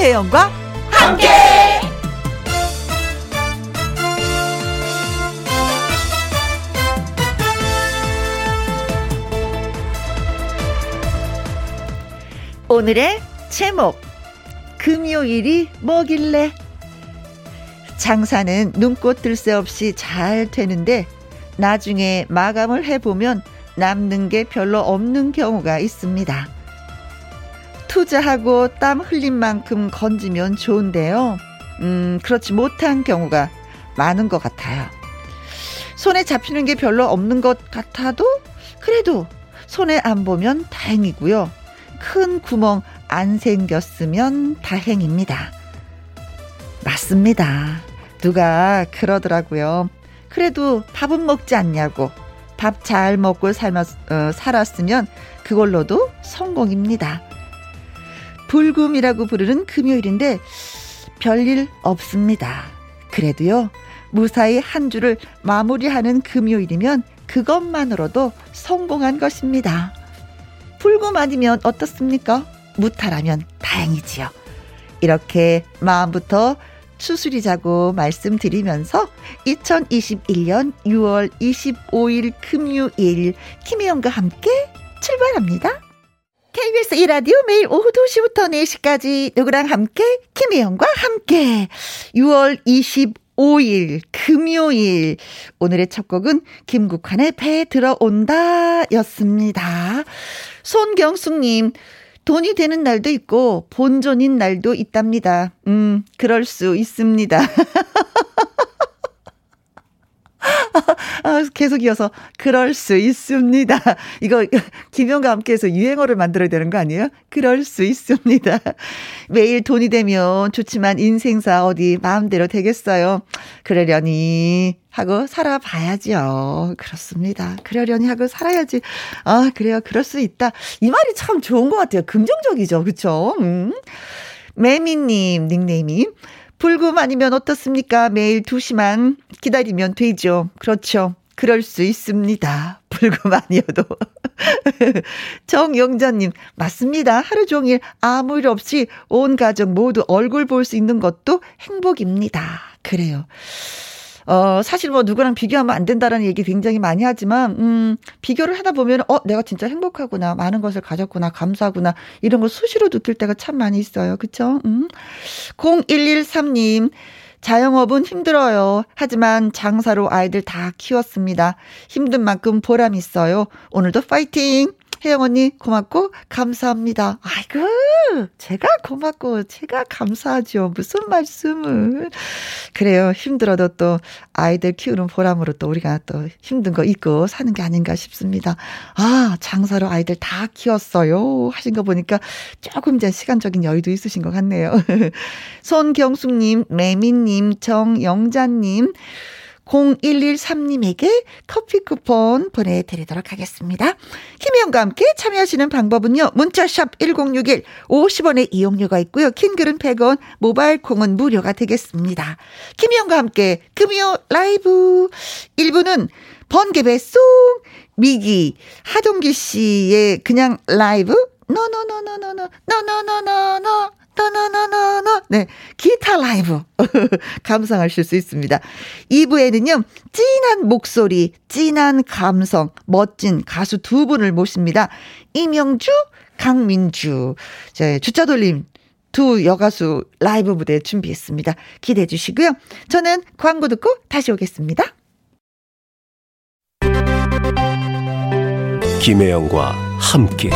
김혜영과 함께. 오늘의 제목 금요일이 뭐길래 장사는 눈꽃 들 새 없이 잘 되는데 나중에 마감을 해보면 남는 게 별로 없는 경우가 있습니다. 투자하고 땀 흘린 만큼 건지면 좋은데요. 음, 그렇지 못한 경우가 많은 것 같아요. 손에 잡히는 게 별로 없는 것 같아도 그래도 손에 안 보면 다행이고요. 큰 구멍 안 생겼으면 다행입니다. 맞습니다. 누가 그러더라고요. 그래도 밥은 먹지 않냐고. 밥 잘 먹고 삶았, 어, 살았으면 그걸로도 성공입니다. 불금이라고 부르는 금요일인데 별일 없습니다. 그래도요, 무사히 한 주를 마무리하는 금요일이면 그것만으로도 성공한 것입니다. 불금 아니면 어떻습니까? 무탈하면 다행이지요. 이렇게 마음부터 추스리자고 말씀드리면서 2021년 6월 25일 금요일 김혜영과 함께 출발합니다. KBS 이라디오 매일 오후 2시부터 4시까지 누구랑 함께 김혜영과 함께 6월 25일 금요일 오늘의 첫 곡은 김국환의 배 들어온다 였습니다. 손경숙님 돈이 되는 날도 있고 본전인 날도 있답니다. 음, 그럴 수 있습니다. 아, 계속 이어서 그럴 수 있습니다. 이거 김영과 함께해서 유행어를 만들어야 되는 거 아니에요? 그럴 수 있습니다. 매일 돈이 되면 좋지만 인생사 어디 마음대로 되겠어요. 그러려니 하고 살아봐야죠. 그렇습니다. 그러려니 하고 살아야지. 아 그래요. 그럴 수 있다. 이 말이 참 좋은 것 같아요. 긍정적이죠. 그렇죠? 음. 매미님 닉네임이 불금 아니면 어떻습니까? 매일 2시만 기다리면 되죠. 그렇죠. 그럴 수 있습니다. 불금 아니어도. 정영자님, 맞습니다. 하루 종일 아무 일 없이 온 가족 모두 얼굴 볼 수 있는 것도 행복입니다. 그래요. 어, 사실 뭐 누구랑 비교하면 안 된다라는 얘기 굉장히 많이 하지만, 음, 비교를 하다 보면, 어, 내가 진짜 행복하구나. 많은 것을 가졌구나. 감사하구나. 이런 걸 수시로 느낄 때가 참 많이 있어요. 그쵸? 음. 0113님. 자영업은 힘들어요. 하지만 장사로 아이들 다 키웠습니다. 힘든 만큼 보람 있어요. 오늘도 파이팅! 혜영 언니 고맙고 감사합니다. 아이고 제가 고맙고 제가 감사하죠. 무슨 말씀을 그래요. 힘들어도 또 아이들 키우는 보람으로 또 우리가 또 힘든 거 잊고 사는 게 아닌가 싶습니다. 아 장사로 아이들 다 키웠어요 하신 거 보니까 조금 이제 시간적인 여유도 있으신 것 같네요. 손경숙님, 매미님, 정영자님. 0113님에게 커피 쿠폰 보내드리도록 하겠습니다. 김혜영과 함께 참여하시는 방법은요. 문자샵 1061 50원의 이용료가 있고요. 킹글은 100원, 모바일 콩은 무료가 되겠습니다. 김혜영과 함께 금요 라이브 1부는 번개배 송 미기 하동기 씨의 그냥 라이브 노노노노노노 노노노노노 노노노노노 네 기타 라이브 감상하실 수 있습니다. 2부에는요 진한 목소리, 진한 감성, 멋진 가수 두 분을 모십니다. 임영주, 강민주, 제 주차 돌림 두 여가수 라이브 무대 준비했습니다. 기대해 주시고요. 저는 광고 듣고 다시 오겠습니다. 김혜영과 함께.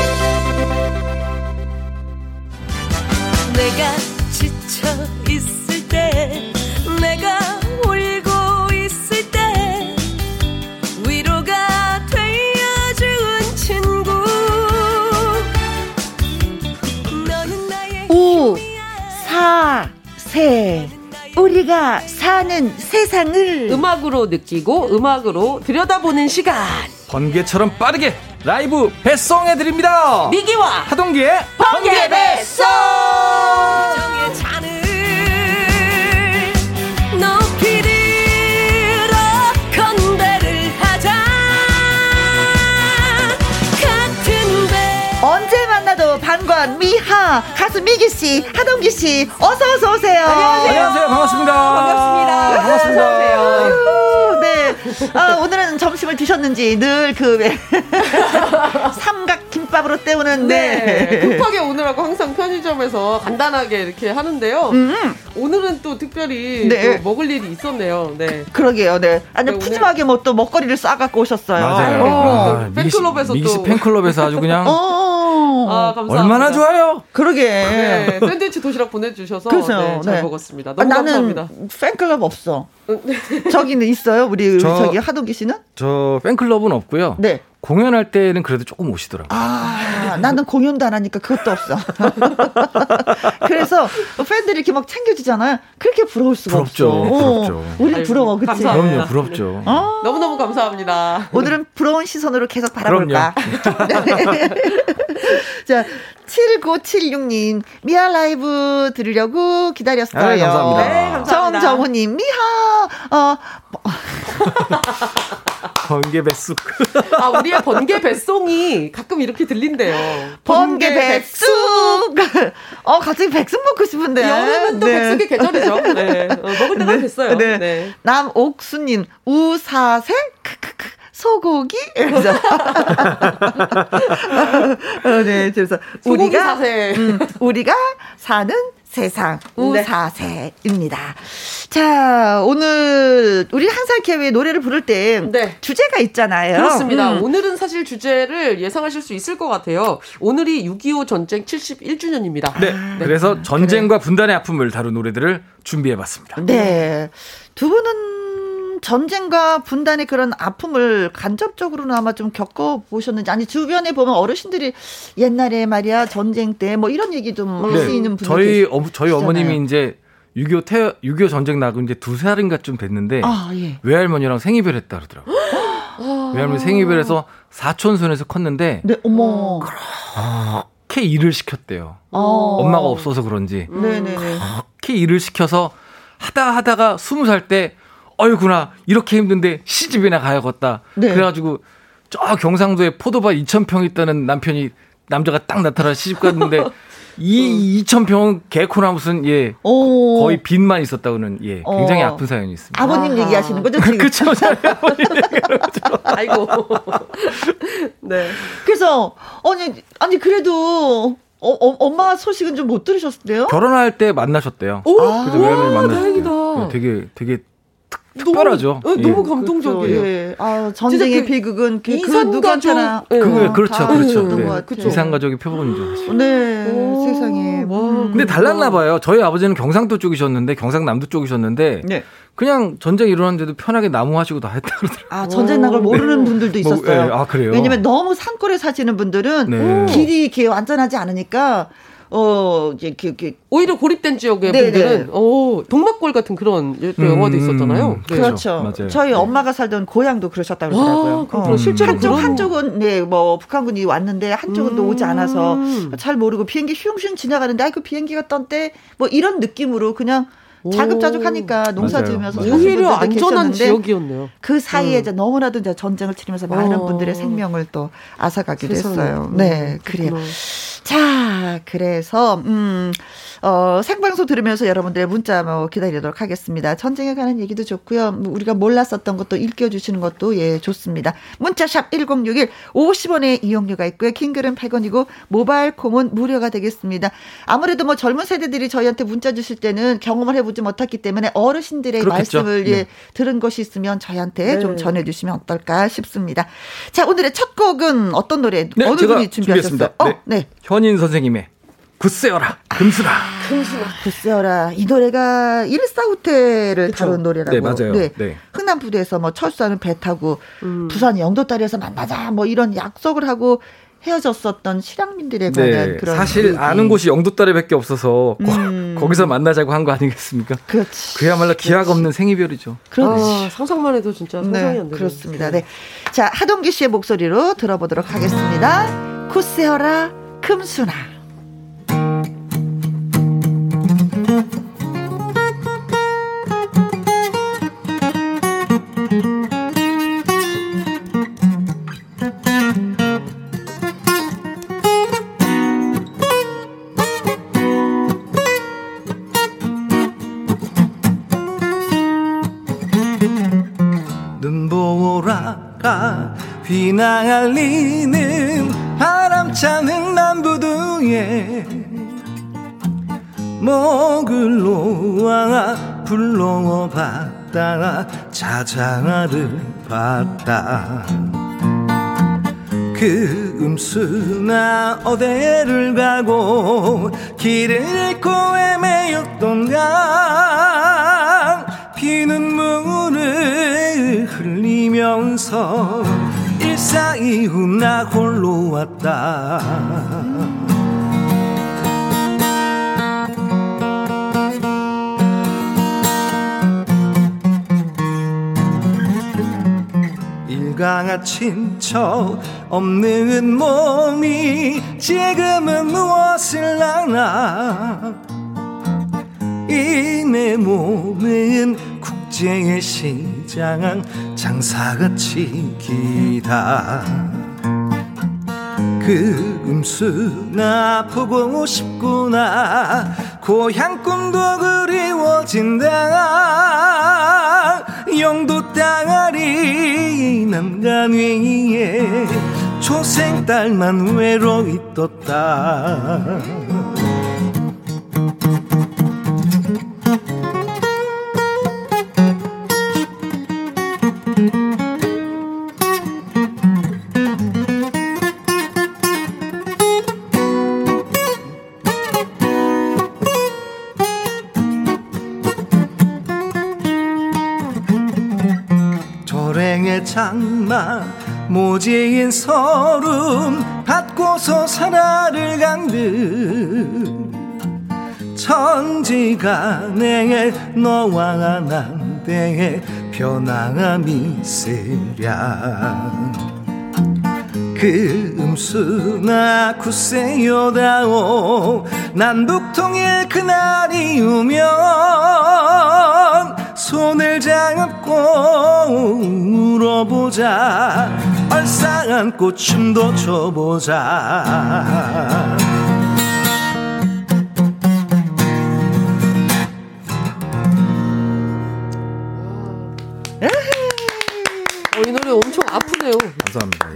4 3 우리가 사는 세상을 음악으로 느끼고 음악으로 들여다보는 시간. 번개처럼 빠르게 라이브 배송 해 드립니다. 미기와 하동기의 번개 배송 가수 미기 씨, 하동기 씨, 어서 어서 오세요. 안녕하세요. 반갑습니다. 반갑습니다. 반갑습니다. 아유, 네. 아, 오늘은 점심을 드셨는지 늘 그 삼각 김밥으로 때우는 네. 네. 급하게 오느라고 항상 편의점에서 간단하게 이렇게 하는데요. 음, 오늘은 또 특별히 네. 또 먹을 일이 있었네요. 네. 그 러게요, 네. 아주 네, 오늘- 푸짐하게 뭐또 먹거리를 싸 갖고 오셨어요. 맞아요. 어, 아, 팬클럽에서 미기 씨 또- 팬클럽에서 아주 그냥 어, 아, 감사합니다. 얼마나 좋아요. 그러게. 네, 샌드위치 도시락 보내주셔서 그래서, 네, 잘 네. 먹었습니다. 아, 너무 나는 감사합니다. 팬클럽 없어. 저기는 있어요? 우리, 우리 저- 저기 하동기 씨는? 저 팬클럽은 없고요. 네. 공연할 때는 그래도 조금 오시더라고요. 아, 나는 공연도 안 하니까 그것도 없어. 그래서 팬들이 이렇게 막 챙겨주잖아요. 그렇게 부러울 수가 부럽죠, 없어. 부럽죠. 어, 우리 아이고, 부러워, 그치? 감사합니다. 그럼요, 부럽죠. 어? 너무너무 감사합니다. 오늘은 부러운 시선으로 계속 바라볼까. 자, 7976님, 미아 라이브 들으려고 기다렸어요. 아이, 감사합니다. 네, 감사합니다. 정정호님, 미하, 어, 번개 배쑥. 아, 우리의 번개 뱃송이 가끔 이렇게 들린대요. 번개 백숙! 어, 갑자기 백숙 먹고 싶은데요. 여름은 또 네. 백숙의 계절이죠. 네. 어, 먹을 때가 됐어요. 네. 네. 남옥수님, 우사세? 크크크. 소고기? 그래서. 어, 네, 그래서 소고기 우리가 사세. 음, 우리가 사는 세상 네. 우사세입니다. 자, 오늘 우리 한살 캐의 노래를 부를 때 네. 주제가 있잖아요. 그렇습니다. 음. 오늘은 사실 주제를 예상하실 수 있을 것 같아요. 오늘이 6.25 전쟁 71주년입니다. 네. 그래서 전쟁과 분단의 아픔을 다룬 노래들을 준비해 봤습니다. 네. 두 분은 전쟁과 분단의 그런 아픔을 간접적으로는 아마 좀 겪어보셨는지, 아니, 주변에 보면 어르신들이 옛날에 말이야, 전쟁 때 뭐 이런 얘기 좀할수 있는 분들. 네. 저희 어, 저희. 어머님이 이제 6.25 태 6.25 전쟁 나고 이제 두 살인가 좀 됐는데 아, 예. 외할머니랑 생이별 했다 그러더라고요. 외할머니 생이별해서 사촌 손에서 컸는데 네, 어머. 그렇게 일을 시켰대요. 어. 엄마가 없어서 그런지 네네네. 그렇게 일을 시켜서 하다 하다가 스무 살 때 어이구나 이렇게 힘든데 시집이나 가야겠다. 네. 그래가지고 저 경상도에 포도밭 2천 평 있다는 남편이 남자가 딱 나타나 시집 갔는데 이 2천 평은 개코나 무슨 예 오. 거의 빚만 있었다고는 예 굉장히 어. 아픈 사연이 있습니다. 아버님 아하. 얘기하시는 거죠, 지금? 그렇죠. 아이고. 네. 그래서, 아니, 아니, 그래도, 어, 어, 엄마 소식은 좀 못 들으셨대요? 결혼할 때 만나셨대요. 오, 그래서 외할머니 와. 다행이다. 네, 되게 되게 특, 특별하죠. 너무, 어, 예. 너무 감동적이에요. 그렇죠, 예. 아, 전쟁의 그 비극은 그, 그 누구한테나. 예. 그거예요. 그렇죠, 다 그렇죠. 네. 것 같아요. 그쵸. 이산 가족의 표본이죠. 네, 오, 세상에. 와, 음. 근데 달랐나 봐요. 저희 아버지는 경상도 쪽이셨는데 경상남도 쪽이셨는데 네. 그냥 전쟁 일어났는데도 편하게 나무 하시고 다 했다 그러더라고요. 아, 전쟁 난 걸 모르는 분들도 뭐, 있었어요. 예, 아, 그래요? 왜냐면 너무 산골에 사시는 분들은 네. 길이 이렇게 완전하지 않으니까, 어, 이제, 그, 그, 오히려 고립된 지역의 네, 분들은 네. 오, 동막골 같은 그런 또 음, 영화도 있었잖아요. 네. 그렇죠. 맞아요. 저희 네. 엄마가 살던 고향도 그러셨다고 그러더라고요. 와. 어. 실제로 한쪽, 그런- 한쪽은, 네, 뭐, 북한군이 왔는데, 한쪽은 또 오지 않아서 음. 잘 모르고 비행기 슝슝 지나가는데, 아이고, 비행기가 떴대. 뭐, 이런 느낌으로 그냥 자급자족하니까 농사 맞아요. 지으면서 맞아요. 사신 오히려 안전한 지역이었네요. 그 사이에 음. 이제 너무나도 이제 전쟁을 치르면서 많은 어. 분들의 생명을 또 앗아가기도 세상에. 했어요. 음, 네, 그래요. 그렇구나. 자, 그래서 음, 어, 생방송 들으면서 여러분들의 문자 뭐 기다리도록 하겠습니다. 전쟁에 관한 얘기도 좋고요. 뭐 우리가 몰랐었던 것도 읽혀주시는 것도 예 좋습니다. 문자샵 1061 50원의 이용료가 있고요. 킹글은 100원이고 모바일 콩은 무료가 되겠습니다. 아무래도 뭐 젊은 세대들이 저희한테 문자 주실 때는 경험을 해보지 못했기 때문에 어르신들의 그렇겠죠. 말씀을 예 네. 들은 것이 있으면 저희한테 네. 좀 전해주시면 어떨까 싶습니다. 자 오늘의 첫 곡은 어떤 노래 네, 어느 분이 준비하셨어요? 어, 네. 네. 현인 선생님의 굳세어라 금수라. 글쎄요라 이 노래가 일사후퇴를 그쵸. 다룬 노래라고. 네, 맞아요. 네. 흥남부두에서 뭐 철수하는 배 타고 음. 부산 영도다리에서 만나자 뭐 이런 약속을 하고 헤어졌었던 실향민들에 관한 네, 그런 사실 얘기. 아는 곳이 영도다리밖에 없어서 거- 음. 거 기서 만나자고 한 거 아니겠습니까? 그렇지. 그야말로 기약 없는 생이별이죠. 그렇지. 아, 상상만 해도 진짜 상상이 안 네, 되네요. 그렇습니다. 네. 자, 하동기 씨의 목소리로 들어보도록 하겠습니다. 쿠세어라 금수나 눈보라가 휘낭할 리는 목을 놓아 불러 봤다 자장아를 봤다. 그 음수나 어디를 가고 길을 잃고 헤매였던가. 피는 물을 흘리면서 일사이후 나 홀로 왔다 일강아 친척 없는 몸이 지금은 무엇을 나나? 이 내 몸은 국제의 시장 장사같이 기다. 그 음수나 보고 싶구나. 고향 꿈도 그리워진다 영도 땅 아리 남간 위에 초생 딸만 외로이 떴다 장마 모지인 서름 받고서 살아를 간듯 천지간에 너와 난대에 변함이 있으랴. 그 음수나 구세요다오 남북통일 그날이 오면 울어보자 얼싸안고 춤도 춰보자 어, 이 노래 엄청 아프네요. 감사합니다.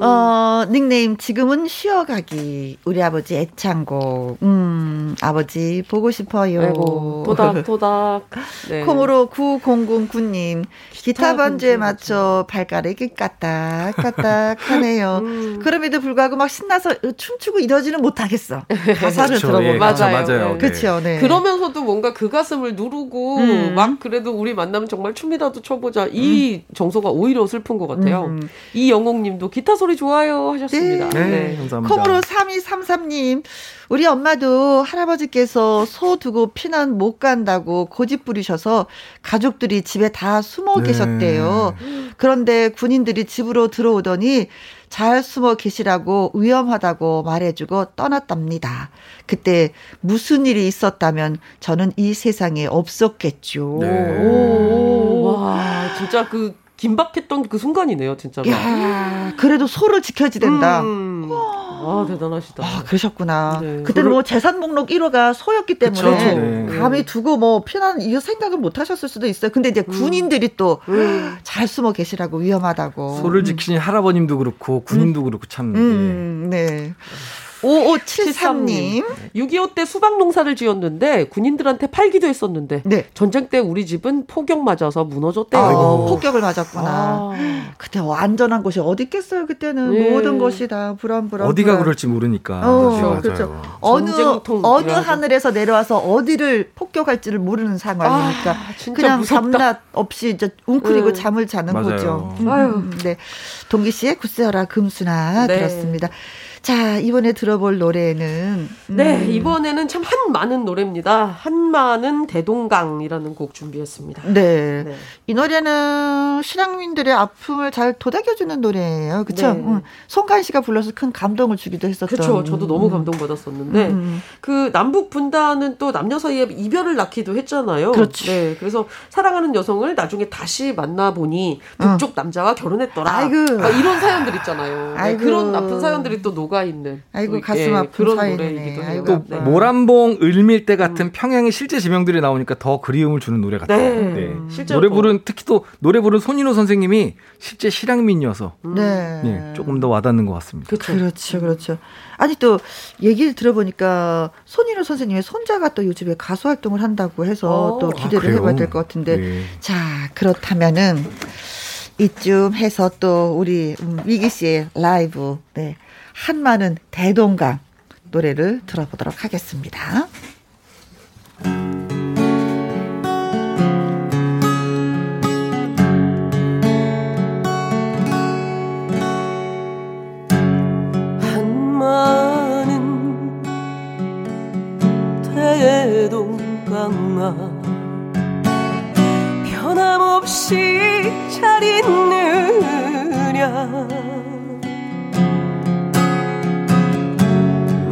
어, 닉네임 지금은 쉬어가기. 우리 아버지 애창곡. 음, 아버지 보고 싶어요. 아이고, 도닥 도닥. 네. 콩으로 9009님 기타 반주에 맞춰 발가락이 까딱 까딱 하네요. 음. 그럼에도 불구하고 막 신나서 춤추고 이러지는 못하겠어. 가사를 그쵸, 들어보면. 예, 맞아요. 맞아요. 네. 네. 그렇죠. 네. 그러면서도 뭔가 그 가슴을 누르고 음. 막 그래도 우리 만나면 정말 춤이라도 춰보자 이 정서가 오히려 슬픈 것 같아요. 음. 이영옥님도 기타 소리 좋아요 하셨습니다. 네. 네, 감사합니다. 콩으로 3233님, 우리 엄마도 할아버지께서 소 두고 피난 못 간다고 고집 부리셔서 가족들이 집에 다 숨어 네. 계셨대요. 그런데 군인들이 집으로 들어오더니 잘 숨어 계시라고 위험하다고 말해주고 떠났답니다. 그때 무슨 일이 있었다면 저는 이 세상에 없었겠죠. 네. 오. 와 진짜 그 긴박했던 그 순간이네요 진짜로. 야, 그래도 소를 지켜야지 된다. 음. 아 대단하시다. 아, 그러셨구나. 네. 그때는 뭐 재산 목록 1호가 소였기 때문에. 네. 감히 두고 뭐 피난 이거 생각을 못 하셨을 수도 있어요. 근데 이제 군인들이 또잘 음. 숨어 계시라고 위험하다고. 소를 지키신 할아버님도 그렇고 군인도 그렇고 참 예. 음, 네. 5573님. 6.25 때 수박 농사를 지었는데 군인들한테 팔기도 했었는데 네. 전쟁 때 우리 집은 폭격 맞아서 무너졌대요. 어, 폭격을 맞았구나. 아. 그때 안전한 곳이 어디 있겠어요, 그때는. 네. 모든 것이 다 불안불안. 어디가 불안. 그럴지 모르니까. 어. 그렇죠. 어느 전쟁통 어느 이래가지고. 하늘에서 내려와서 어디를 폭격할지를 모르는 상황이니까 아, 진짜 그냥. 밤낮 없이 이제 웅크리고 음. 잠을 자는 맞아요. 거죠. 음, 아유. 음, 네, 동기 씨의 구세어라 금수나 네. 들었습니다. 자 이번에 들어볼 노래는 음, 네, 이번에는 참 한 많은 노래입니다. 한 많은 대동강이라는 곡 준비했습니다. 네. 네. 이 노래는 신앙민들의 아픔을 잘 도닥여 주는 노래예요. 그렇죠? 네. 송가인 씨가 불러서 큰 감동을 주기도 했었던. 그렇죠. 저도 너무 감동받았었는데 음. 그 남북 분단은 또 남녀 사이에 이별을 낳기도 했잖아요. 그렇지. 네, 그래서 사랑하는 여성을 나중에 다시 만나 보니 북쪽 남자와 결혼했더라. 어. 아이고. 아, 이런 사연들 있잖아요. 네. 그런 나쁜 사연들이 또 녹아 있는 아이고, 또, 가슴 예, 아픈 그런 사연이네. 노래이기도 해요. 또 아파. 모란봉 을밀대 같은 평양의 실제 지명들이 나오니까 더 그리움을 주는 노래 같아요. 네. 실제로 노래 또- 부른 특히 또 노래 부른 손인호 선생님이 실제 실향민이어서 네. 예, 조금 더 와닿는 것 같습니다. 그렇죠. 그렇죠, 그렇죠. 아니 또 얘기를 들어보니까 손인호 선생님의 손자가 또 요즘에 가수 활동을 한다고 해서 어. 또 아, 기대를 그래요? 해봐야 될 것 같은데 네. 자 그렇다면은 이쯤 해서 또 우리 음, 위기 씨의 라이브 네 한마는 대동강 노래를 들어보도록 하겠습니다. 한마는 대동강아 변함없이 잘 있느냐.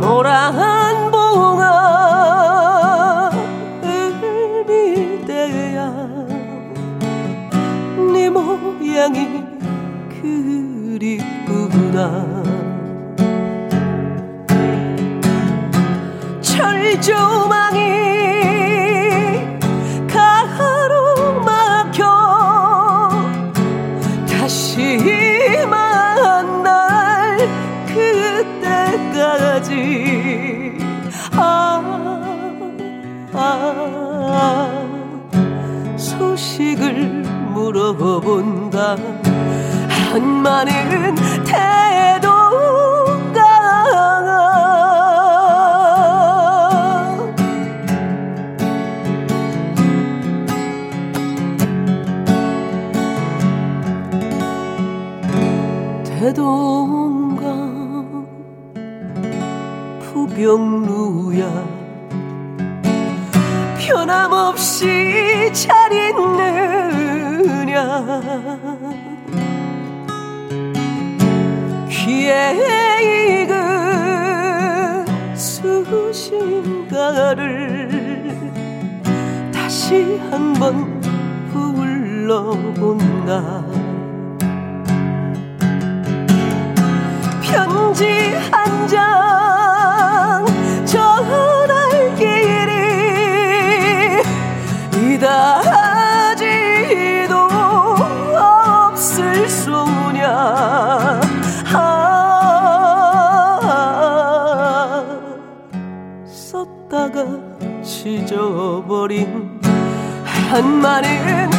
노란 봉아 을 밀대야 네 모양이 그립구나. 철조망 물어본다 한마는 태동강아 대동강 부병루야. 변함없이 잘 있 느냐 귀에 익은 수신가를 다시 한번 불러본다. 편지 한 장 전할 길이 이다 찢어버린 한마는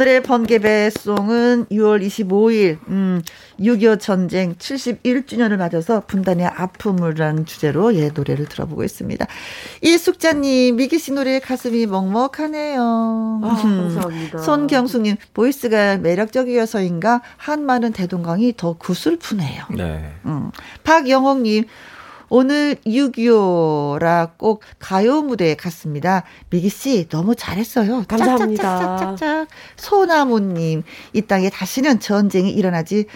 오늘의 번개배송은 6월 25일, 음, 6.25 전쟁 71주년을 맞아서 분단의 아픔을란 주제로 예, 노래를 들어보고 있습니다. 이숙자님, 미기 씨 노래에 가슴이 먹먹하네요. 아, 감사합니다. 손경숙님, 보이스가 매력적이어서인가 한마는 대동강이 더 구슬프네요. 네. 음. 박영옥님, 오늘 6.25라 꼭 가요 무대에 갔습니다. 미기씨, 너무 잘했어요. 감사합니다. 소나무님, 이 땅에 다시는 전쟁이 일어나지,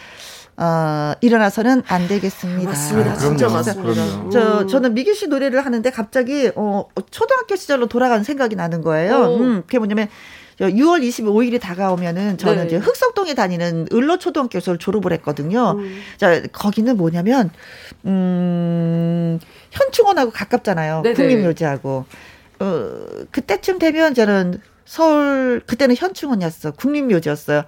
어, 일어나서는 안 되겠습니다. 맞습니다. 아, 진짜 그럼요. 맞습니다. 그럼요. 저, 음. 저는 미기 씨 노래를 하는데 갑자기, 어, 초등학교 시절로 돌아가는 생각이 나는 거예요. 오. 음, 그게 뭐냐면, 저 6월 25일이 다가오면은 저는 네. 이제 흑석동에 다니는 을로 초등학교에서 졸업을 했거든요. 음. 자, 거기는 뭐냐면, 음, 현충원하고 가깝잖아요. 네네. 국립묘지하고. 어, 그때쯤 되면 저는 서울, 그때는 현충원이었어. 국립묘지였어요.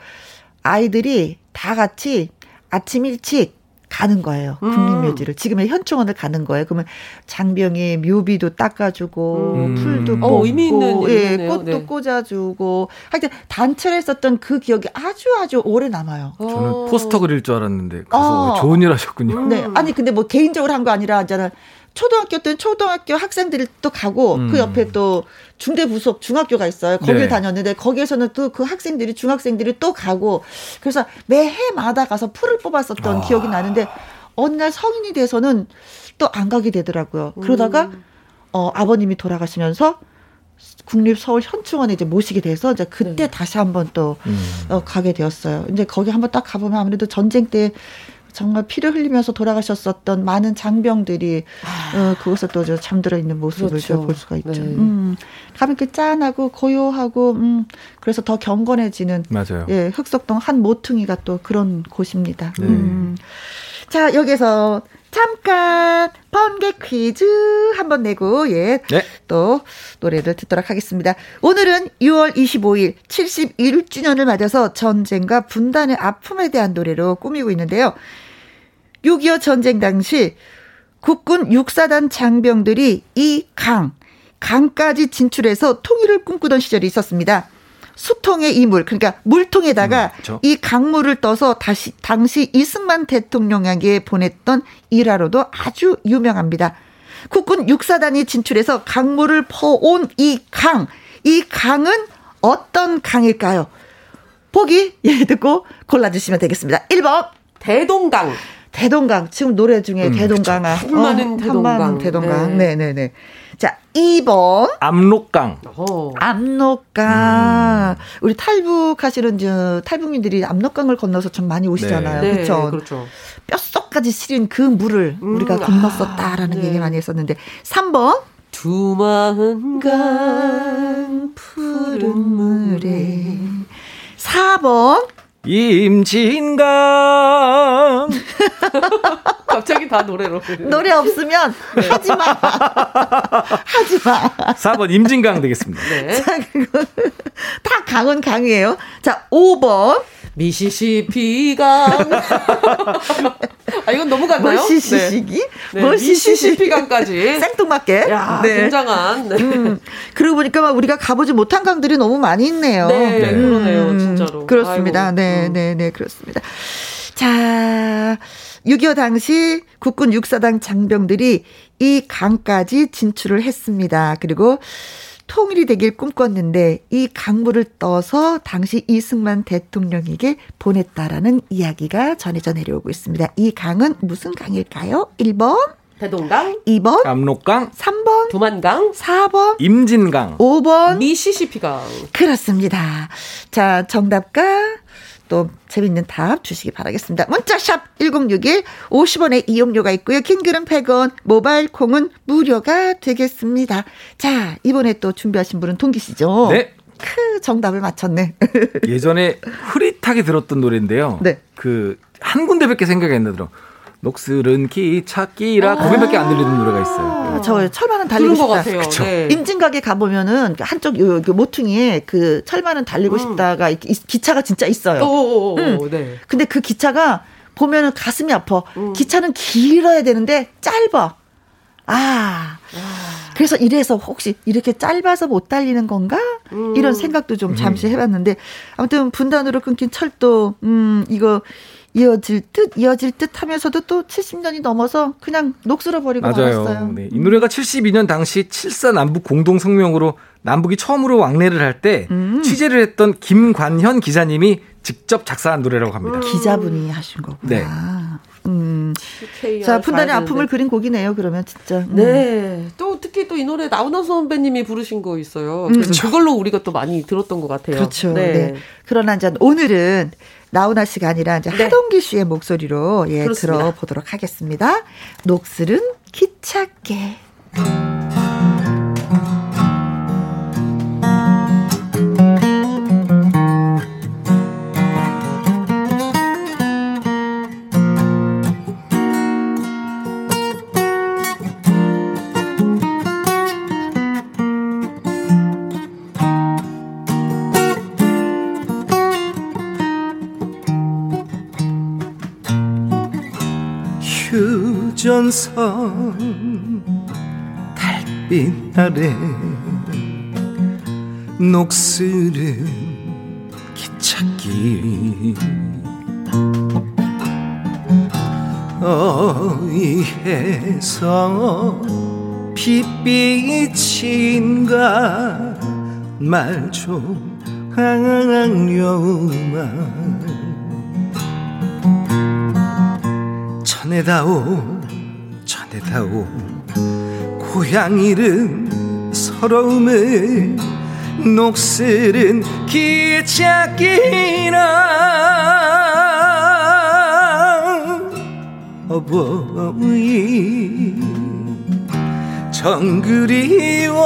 아이들이 다 같이 아침 일찍 가는 거예요. 음. 국립묘지를. 지금의 현충원을 가는 거예요. 그러면 장병에 묘비도 닦아주고, 음. 풀도 어, 뽑고, 의미 있는 예. 꽃도 네. 꽂아주고. 하여튼 단체를 했었던 그 기억이 아주 아주 오래 남아요. 저는 어. 포스터 그릴 줄 알았는데 가서 어. 좋은 일 하셨군요. 네. 아니, 근데 뭐 개인적으로 한 거 아니라, 저는 초등학교 때는 초등학교 학생들이 또 가고, 음. 그 옆에 또 중대 부속 중학교가 있어요. 거길 네. 다녔는데, 거기에서는 또 그 학생들이, 중학생들이 또 가고, 그래서 매 해마다 가서 풀을 뽑았었던 아. 기억이 나는데, 어느 날 성인이 돼서는 또 안 가게 되더라고요. 그러다가, 음. 어, 아버님이 돌아가시면서, 국립 서울 현충원에 이제 모시게 돼서 이제 그때 네. 다시 한번 또 음. 어, 가게 되었어요. 이제 거기 한번 딱 가보면 아무래도 전쟁 때 정말 피를 흘리면서 돌아가셨었던 많은 장병들이 어, 그곳에 또 잠들어 있는 모습을 그렇죠. 저볼 수가 있죠. 네. 음, 가면 이렇게 짠하고 고요하고 음, 그래서 더 경건해지는 맞아요. 예, 흑석동 한 모퉁이가 또 그런 곳입니다. 네. 음. 자, 여기서 잠깐 번개 퀴즈 한번 내고 예. 네. 또 노래를 듣도록 하겠습니다. 오늘은 6월 25일 71주년을 맞아서 전쟁과 분단의 아픔에 대한 노래로 꾸미고 있는데요. 6.25 전쟁 당시 국군 육사단 장병들이 이 강, 강까지 진출해서 통일을 꿈꾸던 시절이 있었습니다. 수통의 이물, 그러니까 물통에다가 음, 그쵸. 이 강물을 떠서 다시 당시 이승만 대통령에게 보냈던 일화로도 아주 유명합니다. 국군 육사단이 진출해서 강물을 퍼온 이 강, 이 강은 어떤 강일까요? 보기 예 듣고 골라주시면 되겠습니다. 1번 대동강. 대동강 지금 노래 중에 음, 대동강아 물 많은 대동강. 한마는 대동강 네. 네네 네 자 2번 압록강. 어. 압록강 음. 우리 탈북하시는 저 탈북민들이 압록강을 건너서 좀 많이 오시잖아요 네, 그렇죠 그렇죠. 뼛속까지 시린 그 물을 음, 우리가 건넜었다라는 아, 네. 얘기 많이 했었는데 3번 두마은 강 푸른 물에 4번 임진강. 갑자기 다 노래로. 노래 없으면 네. 하지 마 하지 마 4번 임진강 되겠습니다. 네. 자, 그거 다 강은 강이에요. 자, 5번. 미시시피강. 아 이건 너무 갔나요? 머시시시기? 네. 네. 미시시피강까지. 생뚱맞게. 야, 네. 굉장한. 네. 음, 그러고 보니까 막 우리가 가보지 못한 강들이 너무 많이 있네요. 네, 네. 그러네요, 진짜로. 그렇습니다. 아이고, 네, 음. 네, 네, 그렇습니다. 자, 6.25 당시 국군 육사당 장병들이 이 강까지 진출을 했습니다. 그리고 통일이 되길 꿈꿨는데 이 강물을 떠서 당시 이승만 대통령에게 보냈다라는 이야기가 전해져 내려오고 있습니다. 이 강은 무슨 강일까요? 1번, 대동강, 2번, 압록강, 3번, 두만강, 4번, 임진강. 5번. 미시시피강. 그렇습니다. 자, 정답과 또 재밌는 답 주시기 바라겠습니다. 문자샵 1061 50원의 이용료가 있고요. 킹글은 100원, 모바일 콩은 무료가 되겠습니다. 자, 이번에 또 준비하신 분은 동기 씨죠? 네. 크, 정답을 맞췄네. 예전에 흐릿하게 들었던 노래인데요. 네. 그 한 군데밖에 생각이 안 나더라고. 녹슬은 기찻기라 거기밖에 안 들리는 노래가 있어요. 아, 저 철만은 달리고 들은 것 싶다. 같아요. 네. 임진각에 가보면은 한쪽 요, 요 모퉁이에 그 철만은 달리고 음. 싶다가 이- 이 기차가 진짜 있어요. 오, 음. 네. 근데 그 기차가 보면은 가슴이 아파. 음. 기차는 길어야 되는데 짧아. 아. 그래서 이래서 혹시 이렇게 짧아서 못 달리는 건가? 음. 이런 생각도 좀 잠시 해봤는데 아무튼 분단으로 끊긴 철도 음 이거 이어질 듯 이어질 듯 하면서도 또 70년이 넘어서 그냥 녹슬어 버리고. 말았어요. 네. 이 노래가 72년 당시 7사 남북 공동 성명으로 남북이 처음으로 왕래를 할때 음. 취재를 했던 김관현 기자님이 직접 작사한 노래라고 합니다. 기자분이 하신 거구나. 네. 음. 자, 분단의 아픔을. 그린 곡이네요. 그러면 진짜. 음. 네. 또 특히 또 이 노래 나훈아 선배님이 부르신 거 있어요. 그래서 그걸로 우리가 또 많이 들었던 것 같아요. 음. 그렇죠. 네. 네. 그러나 이제 오늘은 나훈아 씨가 아니라 이제 네. 하동기 씨의 목소리로 예. 들어보도록 하겠습니다. 녹슬은 기찻게. 휴전선 달빛 아래 녹슬은 기찻길. 어이해서 빛빛인가 말좀 항려마 전해다오 전해다오 고향 이름 서러움을 녹슬은 기찻길아 어버이 정그리워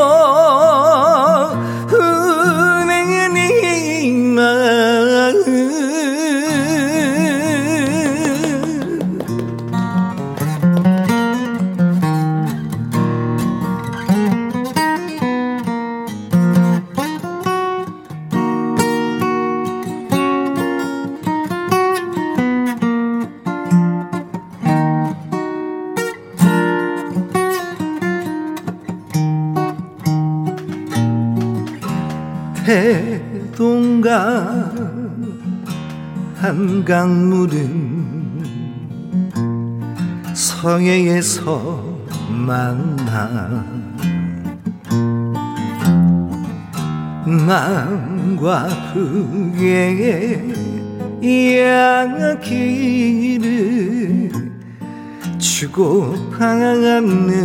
한강물은 서해에서 만나 남과 북의 이야기를 주고 가는데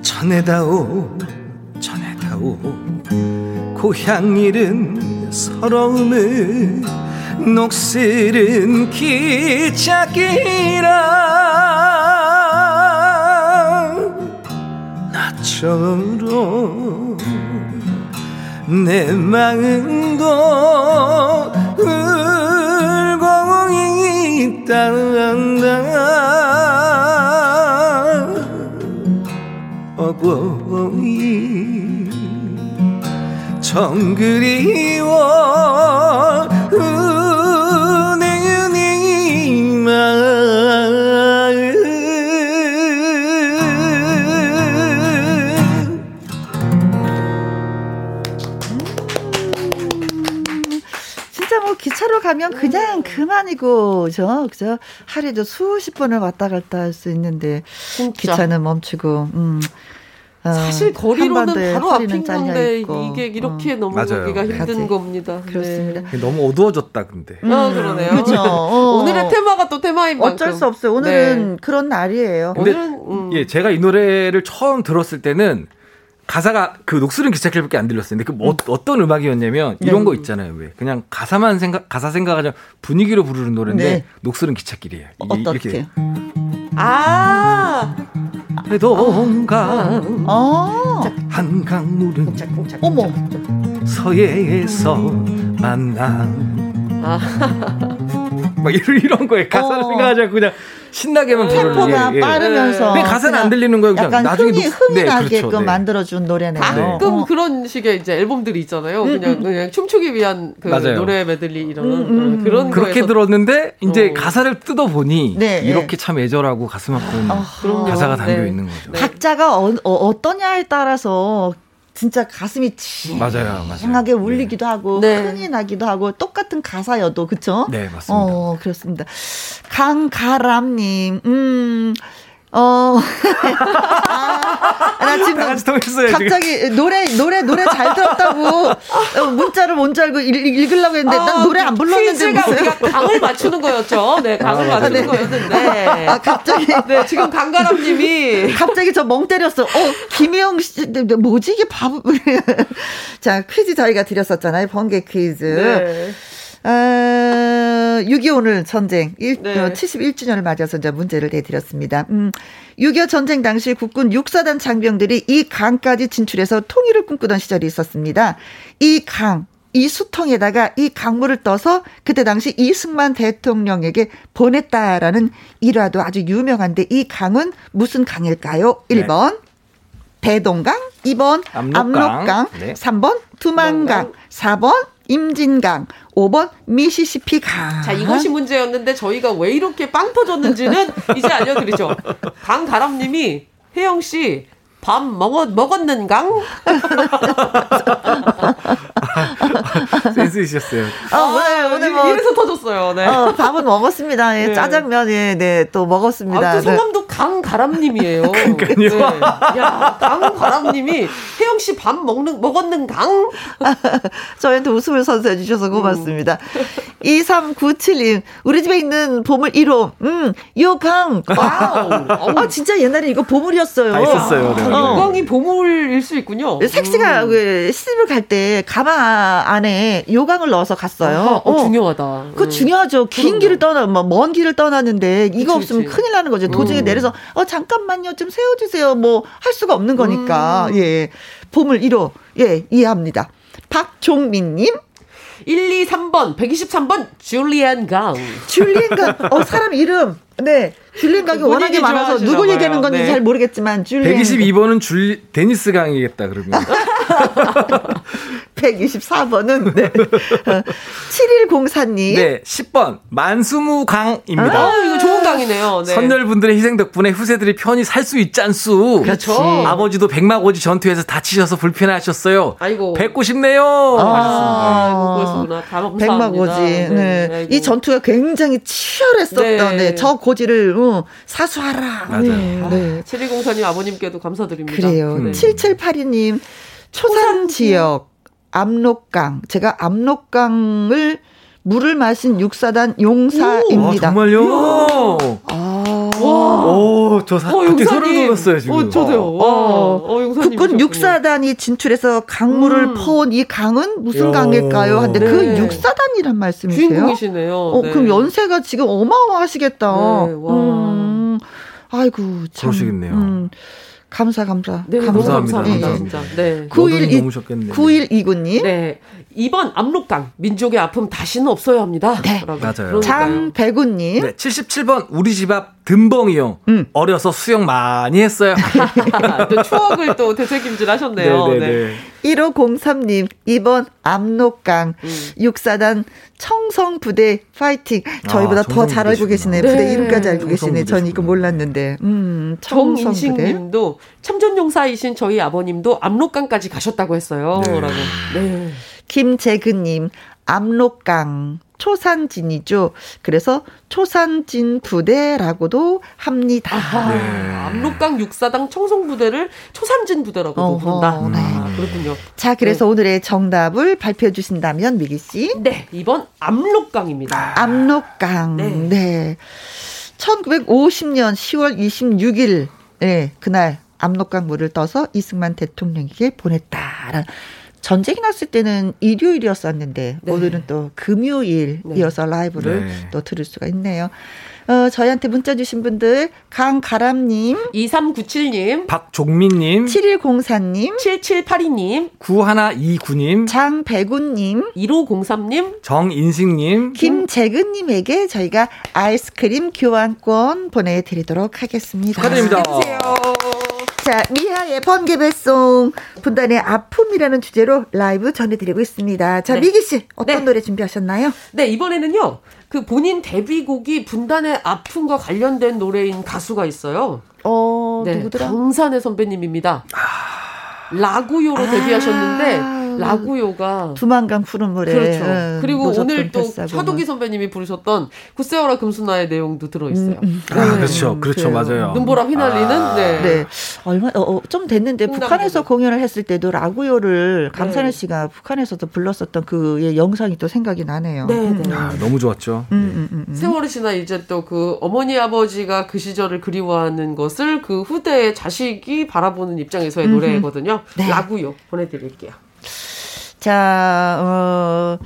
전해다오 전해다오. 고향 잃은 서러움을 녹슬은 기찻길아 나처럼 내 마음도 울고 있단다 어버이 정그리워 은행이 마음 진짜 뭐 기차로 가면 그냥 그만이고 저 그죠 하루에도 수십 번을 왔다 갔다 할 수 있는데 진짜. 기차는 멈추고 음. 어, 사실 거리로는 바로 앞인 건데. 이게 이렇게 어. 넘어가기가. 힘든 가지. 겁니다. 그렇습니다. 네. 너무 어두워졌다 근데. 아, 그러네요. 그렇죠. 어. 오늘의 테마가 또 테마인 만큼. 어쩔 수 없어요. 오늘은 네. 그런 날이에요. 근데 오늘은 음. 예, 제가 이 노래를 처음 들었을 때는 가사가 그 녹슬은 기차길밖에 안 들렸어요. 근데 그 뭐, 어떤 음악이었냐면 이런 네. 거 있잖아요. 왜 그냥 가사만 생각 가사 생각하자 분위기로 부르는 노래인데 네. 녹슬은 기차길이에요. 이게 어떻게? 이렇게 아 대동강 어. 한강 물은 어머. 서해에서 만나 막 이런, 이런 거에 가사를 어. 생각하지 않고 그냥 신나게만 부르는 템포가 예, 예. 빠르면서 근데 가사는 안 들리는 거예요. 그냥 약간 나중에 흥이 녹- 흥이 네, 나게끔 그렇죠. 네. 만들어준 노래네요. 가끔 어. 그런 식의 이제 앨범들이 있잖아요. 그냥 그냥 춤추기 위한 그. 노래 메들리 이런 음, 음. 어, 그런 그렇게 거에서 들었는데 이제 어. 가사를 뜯어 보니 네, 이렇게 참 애절하고 가슴 아픈 그럼요. 가사가 담겨 네. 있는 거죠. 네. 각자가 어, 어, 떠냐에 따라서 진짜 가슴이 맞아요. 강하게 울리기도 하고 네. 흥이 나기도 하고 똑같은 가사여도 그쵸? 네, 맞습니다. 어 그렇습니다. 강가람님, 음. 어, 아, 나 지금 다 같이 통했어요, 지금. 갑자기 노래, 노래, 노래 잘 들었다고 어, 문자를 온줄 알고 읽, 읽으려고 했는데 난 노래 안 불렀는데 퀴즈가 무슨. 우리가 강을 맞추는 거였죠. 네, 강을 아, 맞추는 네. 거였는데. 아, 갑자기. 네, 지금 강가람 님이 갑자기 저 멍 때렸어. 어, 김희영 씨, 뭐지, 이게 바보. 자, 퀴즈 저희가 드렸었잖아요. 번개 퀴즈. 네. 어, 6.25 오늘 전쟁 일, 네. 어, 71주년을 맞아서 이제 문제를 내드렸습니다. 음, 6.25 전쟁 당시 국군 육사단 장병들이 이 강까지 진출해서 통일을 꿈꾸던 시절이 있었습니다. 이 강, 이 수통에다가 이 강물을 떠서 그때 당시 이승만 대통령에게 보냈다라는 일화도 아주 유명한데 이 강은 무슨 강일까요? 네. 1번 대동강, 2번 압록강, 압록강, 네. 3번 두만강, 4번 임진강, 5번 미시시피 강. 자, 이것이 문제였는데 저희가 왜 이렇게 빵 터졌는지는 이제 알려드리죠. 강가람님이 혜영 씨, 밥 먹었, 먹었는 강? 센스 있으셨어요. 어, 오늘, 오늘 뭐. 이래서 터졌어요. 네. 어, 밥은 먹었습니다. 예, 네. 짜장면, 예, 네, 또 먹었습니다. 아, 또 네. 성함도 강가람님이에요. 네. 야, 강가람님이 혜영 씨 밥 먹는 먹었는 강? 저희한테 웃음을 선사해 주셔서 고맙습니다. 2397님, 우리 집에 있는 보물 1호, 음, 요강. 와우. 아, 진짜 옛날에 이거 보물이었어요. 다 있었어요. 네. 요강이 보물일 수 있군요. 색시가 그 시집을 갈 때 가방 안에 요강을 넣어서 갔어요. 아하, 어, 중요하다. 그거 네. 중요하죠. 긴 그럼요. 길을 떠나, 뭐, 먼 길을 떠나는데, 이거 그치, 없으면 그치. 큰일 나는 거죠. 도중에 음. 내려서, 어, 잠깐만요. 좀 세워주세요. 뭐, 할 수가 없는 거니까. 음. 예. 보물 1호. 예, 이해합니다. 박종민님, 1, 2, 3번, 123번, 줄리안 강. 줄리엔강, 어, 사람 이름. 네. 줄리엔강이 본인이 워낙에 많아서 봐요. 얘기하는 건지 네. 잘 모르겠지만, 줄리엔. 122번은 줄 데니스 강이겠다 그러면. 124번은, 네. 어, 7104님. 네, 10번 만수무강입니다. 아, 이거 좋은 강이네요. 네. 선열분들의 희생 덕분에 후세들이 편히 살 수 있지 않수. 그렇죠. 아버지도 백마고지 전투에서 다치셔서 불편하셨어요. 아이고. 뵙고 싶네요. 아. 아이고, 그렇구나. 다 감사합니다. 백마고지. 네. 아이고. 이 전투가 굉장히 치열했었던, 네. 네. 저 고지를, 어, 사수하라. 맞아요. 네. 네. 7204님 아버님께도 감사드립니다. 그래요. 네. 7782님, 초산 지역, 압록강. 제가 압록강을 물을 마신 육사단 아, 용사입니다. 정말요? 아. 와. 오, 저 사, 어, 용사님. 소름 돋았어요, 지금. 어, 저도요. 와. 어, 용사님. 국군 육사단이 진출해서 강물을 음. 퍼온 이 강은 무슨 야. 강일까요? 한데 네. 그 육사단이란 말씀이세요? 주인공이시네요. 어, 네. 그럼 연세가 지금 어마어마하시겠다. 네, 와. 음, 아이고, 참. 그러시겠네요. 음, 감사, 감사. 네, 감사합니다. 감사합니다. 감사합니다. 진짜. 네. 구- 여든이 91 넘으셨겠네. 9129님. 네. 2번 압록강 민족의 아픔 다시는 없어야 합니다. 네. 맞아요. 그러니까요. 장배구 님. 네, 77번 우리 집 앞 듬벙이요. 음. 어려서 수영 많이 했어요. 또 추억을 또 되새김질 하셨네요. 네. 네네 네. 1503님, 2번 압록강, 음. 육사단 청성부대 파이팅. 저희보다 아, 더잘 알고 계시네. 청성부대시구나. 부대 네. 이름까지 알고 계시네. 전 이거. 몰랐는데. 음, 청성부대. 정인식님도 참전용사이신 저희 아버님도 압록강까지 가셨다고 했어요. 네. 라고. 네. 김재근님, 압록강. 초산진이죠. 그래서 초산진 부대라고도 합니다. 아하, 네. 압록강 육사당 청송 부대를 초산진 부대라고도 어허, 부른다. 네. 아, 그렇군요. 자, 그래서 오늘의 정답을 발표해 주신다면 미기 씨. 네, 이번 압록강입니다. 압록강. 네. 네. 1950년 10월 26일, 네, 그날 압록강 물을 떠서 이승만 대통령에게 보냈다라는 전쟁이 났을 때는 일요일이었었는데 네. 오늘은 또 금요일이어서 라이브를 네. 또 들을 수가 있네요. 어, 저희한테 문자 주신 분들 강가람님, 2397님, 박종민님, 7104님, 7782님, 9129님, 장배구님, 1503님, 정인식님, 김재근님에게 저희가 아이스크림 교환권 보내드리도록 하겠습니다. 축하드립니다. 자, 미아의 번개배송 분단의 아픔이라는 주제로 라이브 전해드리고 있습니다. 자, 네. 미기 씨 어떤 네. 노래 준비하셨나요? 네, 이번에는요, 그 본인 데뷔곡이 분단의 아픔과 관련된 노래인 가수가 있어요. 어, 네, 누구더라? 강산의 선배님입니다. 라구요로 아. 데뷔하셨는데, 라구요가 두만강 푸른 물에 그렇죠. 음, 그리고 오늘 또. 차도기 선배님이 부르셨던 굿세어라 금수나의 내용도 들어 있어요. 음, 음. 아, 그렇죠. 그렇죠. 그래요. 맞아요. 눈보라 휘날리는 아. 네. 네. 얼마, 어, 어, 좀 됐는데. 북한에서 공연을 했을 때도 라구요를 강산혜 네. 씨가 북한에서도 불렀었던 그 예, 영상이 또 생각이 나네요. 네, 음. 네. 아, 너무 좋았죠. 음, 음, 음, 음. 세월이 지나 이제 또 그 어머니 아버지가 그 시절을 그리워하는 것을 그 후대의 자식이 바라보는 입장에서의. 노래거든요. 네. 라구요 보내드릴게요. 자, 어,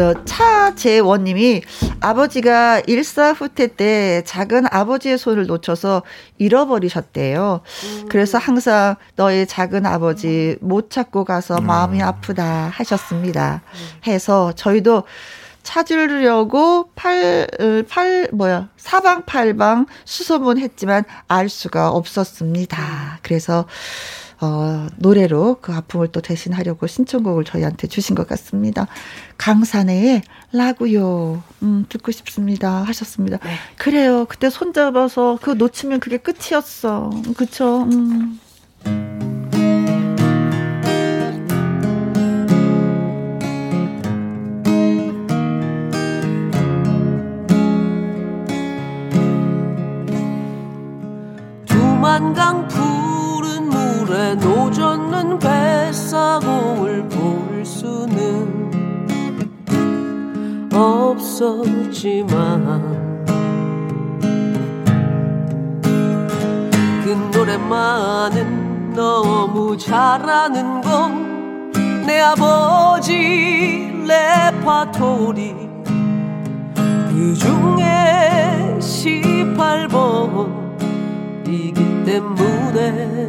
어, 차재원님이 아버지가 일사 후퇴 때 작은 아버지의 손을 놓쳐서 잃어버리셨대요. 그래서 항상 너의 작은 아버지 못 찾고 가서 마음이 아프다 하셨습니다. 해서 저희도 찾으려고 팔, 어, 팔, 뭐야, 사방팔방 수소문 했지만 알 수가 없었습니다. 그래서 어, 노래로 그 아픔을 또 대신하려고 신청곡을 저희한테 주신 것 같습니다. 강산의 라구요, 음, 듣고 싶습니다. 하셨습니다. 그래요. 그때 손잡아서 그거 놓치면 그게 끝이었어. 그쵸, 음. 두만강 푸 없었지만 그 노래만은 너무 잘하는 건 내 아버지 레파토리. 그 중에 18번이기 때문에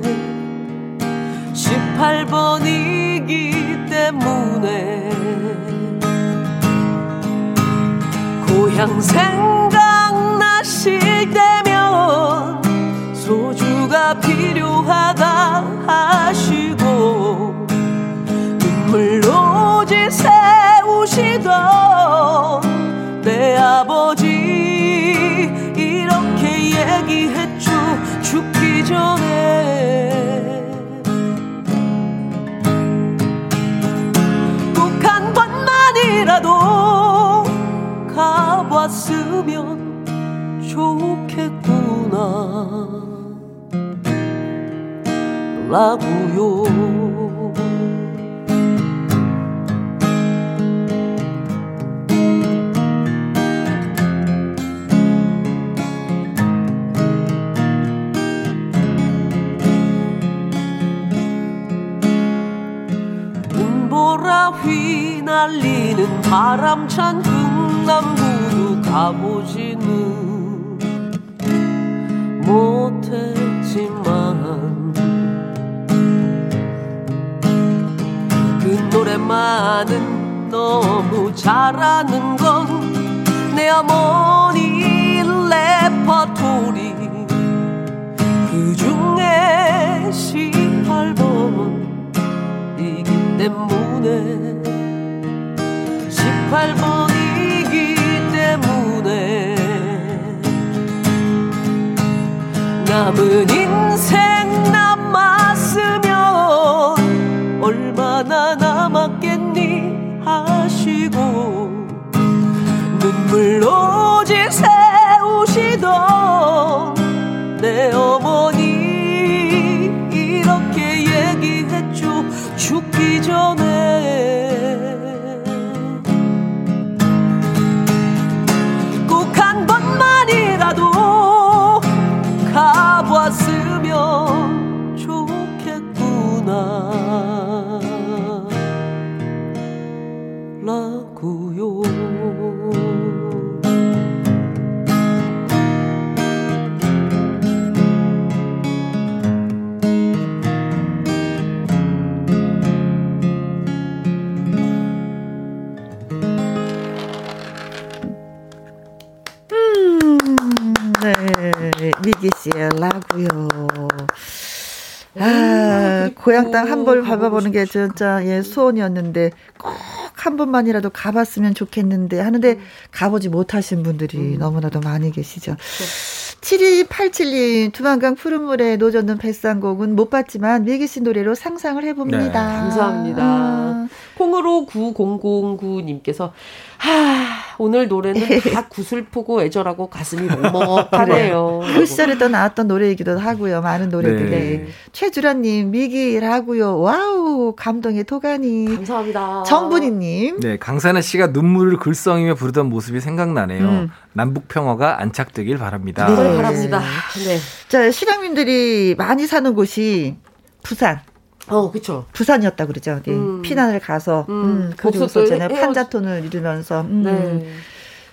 18번이기 때문에 고향 생각나실 때면 소주가 필요하다 하시고 눈물로 지새우시던 내 아버지 이렇게 얘기했죠. 죽기 전에. 꼭 한 번만이라도 좋겠구나. 라고요. 눈보라 휘날리는 바람찬 흥남부도 가보지는 못했지만 그 노래만은 너무 잘하는 건 내 어머니 레퍼토리 그 중에 18번이기 때문에 18번이 남은 인생 남았으면 얼마나 남았겠니 하시고 눈물로 지새우시던 내 고향 땅 한 번 밟아보는 게 진짜 예 소원이었는데 꼭 한 번만이라도 가봤으면 좋겠는데 하는데 가보지 못하신 분들이 너무나도 많이 계시죠. 7287님 두만강 푸른 물에 노젓는 뱃상곡은 못 봤지만 미기 씨 노래로 상상을 해봅니다. 네, 감사합니다. 아, 콩으로 9009님께서 하 오늘 노래는 다 구슬프고 애절하고 가슴이 먹먹하네요. 그 시절에 또 나왔던 노래이기도 하고요. 많은 노래들이. 네. 최주라님, 미기라고요. 와우, 감동의 도가니. 감사합니다. 정분이님. 네, 강산에 씨가 눈물을 글썽이며 부르던 모습이 생각나네요. 음. 남북 평화가 안착되길 바랍니다. 네. 네. 바랍니다. 네. 자, 실향민들이 많이 사는 곳이 부산. 어, 그쵸. 부산이었다 그러죠. 네. 음. 피난을 가서 음. 음, 그리고 판자촌을 이루면서 음, 네.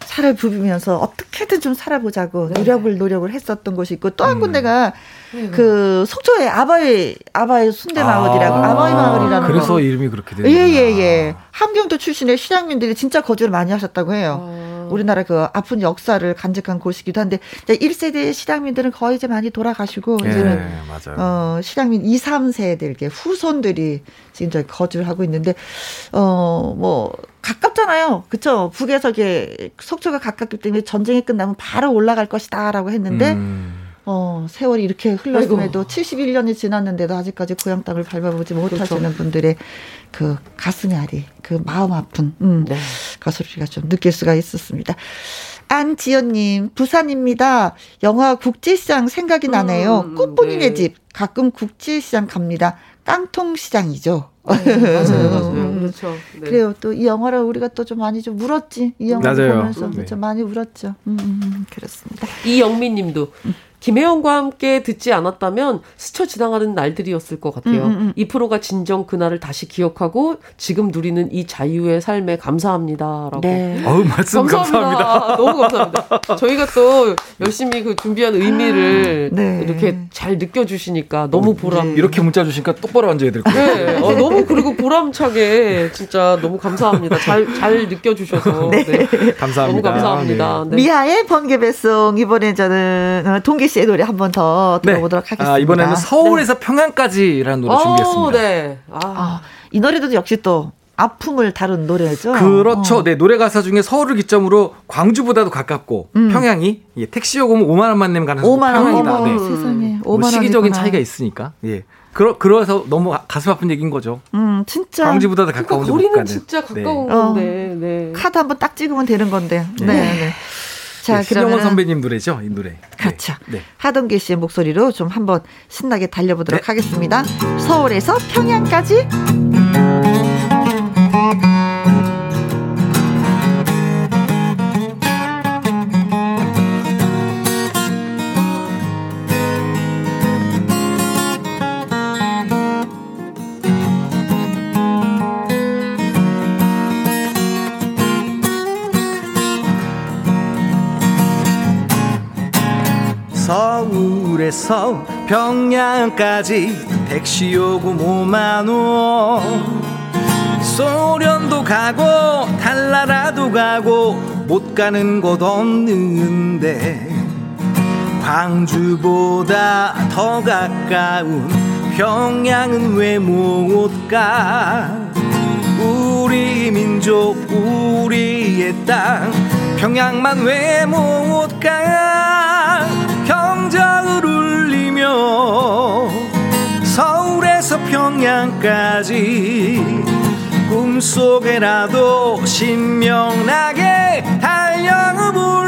살을 부비면서 어떻게든 좀 살아보자고 네. 노력을 노력을 했었던 곳이 있고 또한 음. 군데가 네. 그 속초에 아바이 아바이 순대 마을이라고 아, 아바이 마을이라는 그래서 거. 이름이 그렇게 되는 예예 예. 함경도 출신의 실향민들이 진짜 거주를 많이 하셨다고 해요. 어. 우리나라 그 아픈 역사를 간직한 곳이기도 한데 이제 1세대 실향민들은 거의 이제 많이 돌아가시고 예, 이제는 맞아요. 어, 실향민 2, 3세들, 후손들이 지금 저기 거주를 하고 있는데, 어, 뭐, 가깝잖아요. 그쵸? 북에서 이게 속초가 가깝기 때문에 전쟁이 끝나면 바로 올라갈 것이다 라고 했는데, 음. 어, 세월이 이렇게 흘렀음에도 71년이 지났는데도 아직까지 고향 땅을 밟아보지 못하시는 그렇죠. 분들의 그 가슴이 아리, 그 마음 아픈, 음, 네. 우리가 좀 느낄 수가 있었습니다. 안지연님, 부산입니다. 영화 국제시장 생각이 나네요. 음, 꽃보기네 네. 집, 가끔 국제시장 갑니다. 깡통시장이죠. 맞아요, 맞아요. 그렇죠. 네. 그래요. 또 이 영화를 우리가 또 좀 많이 좀 울었지. 이 영화를 맞아요. 보면서 네. 좀 많이 울었죠. 음, 음, 음, 그렇습니다. 이영민님도 김혜영과 함께 듣지 않았다면 스쳐 지나가는 날들이었을 것 같아요. 음, 음, 음. 이 프로가 진정 그날을 다시 기억하고 지금 누리는 이 자유의 삶에 감사합니다라고. 네. 어우, 말씀 감사합니다. 너무 감사합니다. 저희가 또 열심히 그 준비한 의미를 네. 이렇게 잘 느껴주시니까 너무 보람. 이렇게 문자 주시니까 똑바로 앉아야 될 거예요. 네, 어, 너무 그리고 보람차게 진짜 너무 감사합니다. 잘, 잘 느껴주셔서. 네. 감사합니다. 너무 감사합니다. 네. 미아의 번개 배송 이번에 저는 어, 동기 씨의 노래 한 번더 네. 들어보도록 하겠습니다. 아, 이번에는 서울에서 평양까지라는 노래 어, 준비했습니다. 네. 아, 아, 이 노래도 역시 또 아픔을 다룬 노래죠. 그렇죠. 어. 네, 노래 가사 중에 서울을 기점으로 광주보다도 가깝고 음. 평양이 예, 택시 요금 5만 원만 내면 가는 5만 원. 평양이다. 어머, 네. 세상에. 5만 뭐 원. 시기적인 차이가 있으니까. 예. 그러, 그래서 너무 가슴 아픈 얘기인 거죠. 음, 진짜. 광주보다도 그러니까 가까운데 못 거리는. 진짜 가까운 네. 건데, 네. 카드 한번 딱 찍으면 되는 건데. 네. 네. 자, 네, 신영원 그러면 선배님 노래죠, 이 노래. 그렇죠. 네. 네. 하동기 씨의 목소리로 좀 한번 신나게 달려보도록 네. 하겠습니다. 서울에서 평양까지. 서울에서 평양까지 택시 요금 5만 원 소련도 가고 달나라도 가고 못 가는 곳 없는데 광주보다 더 가까운 평양은 왜 못 가? 우리 민족 우리의 땅 평양만 왜 못 가? 경적을 울리며 서울에서 평양까지 꿈속에라도 신명나게 달려불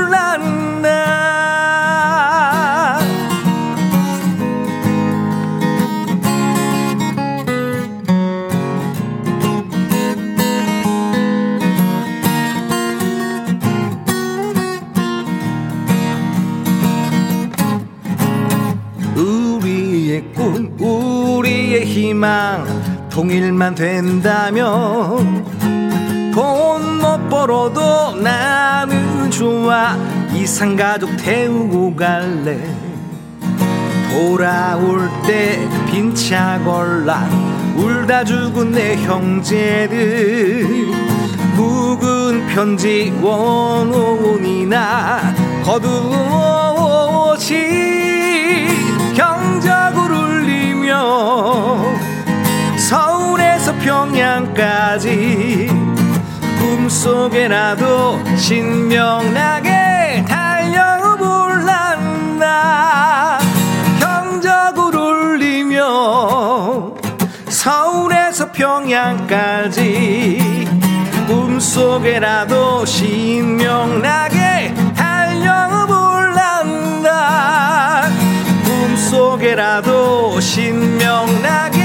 희망 통일만 된다면 돈 못 벌어도 나는 좋아. 이상 가족 태우고 갈래. 돌아올 때 빈차 걸라 울다 죽은 내 형제들. 묵은 편지 원혼이나 거두어오지. 경적을 울리며 서울에서 평양까지 꿈속에라도 신명나게 달려불란다. 경적을 울리며 서울에서 평양까지 꿈속에라도 신명나게 달려불란다. 꿈속에라도 신명나게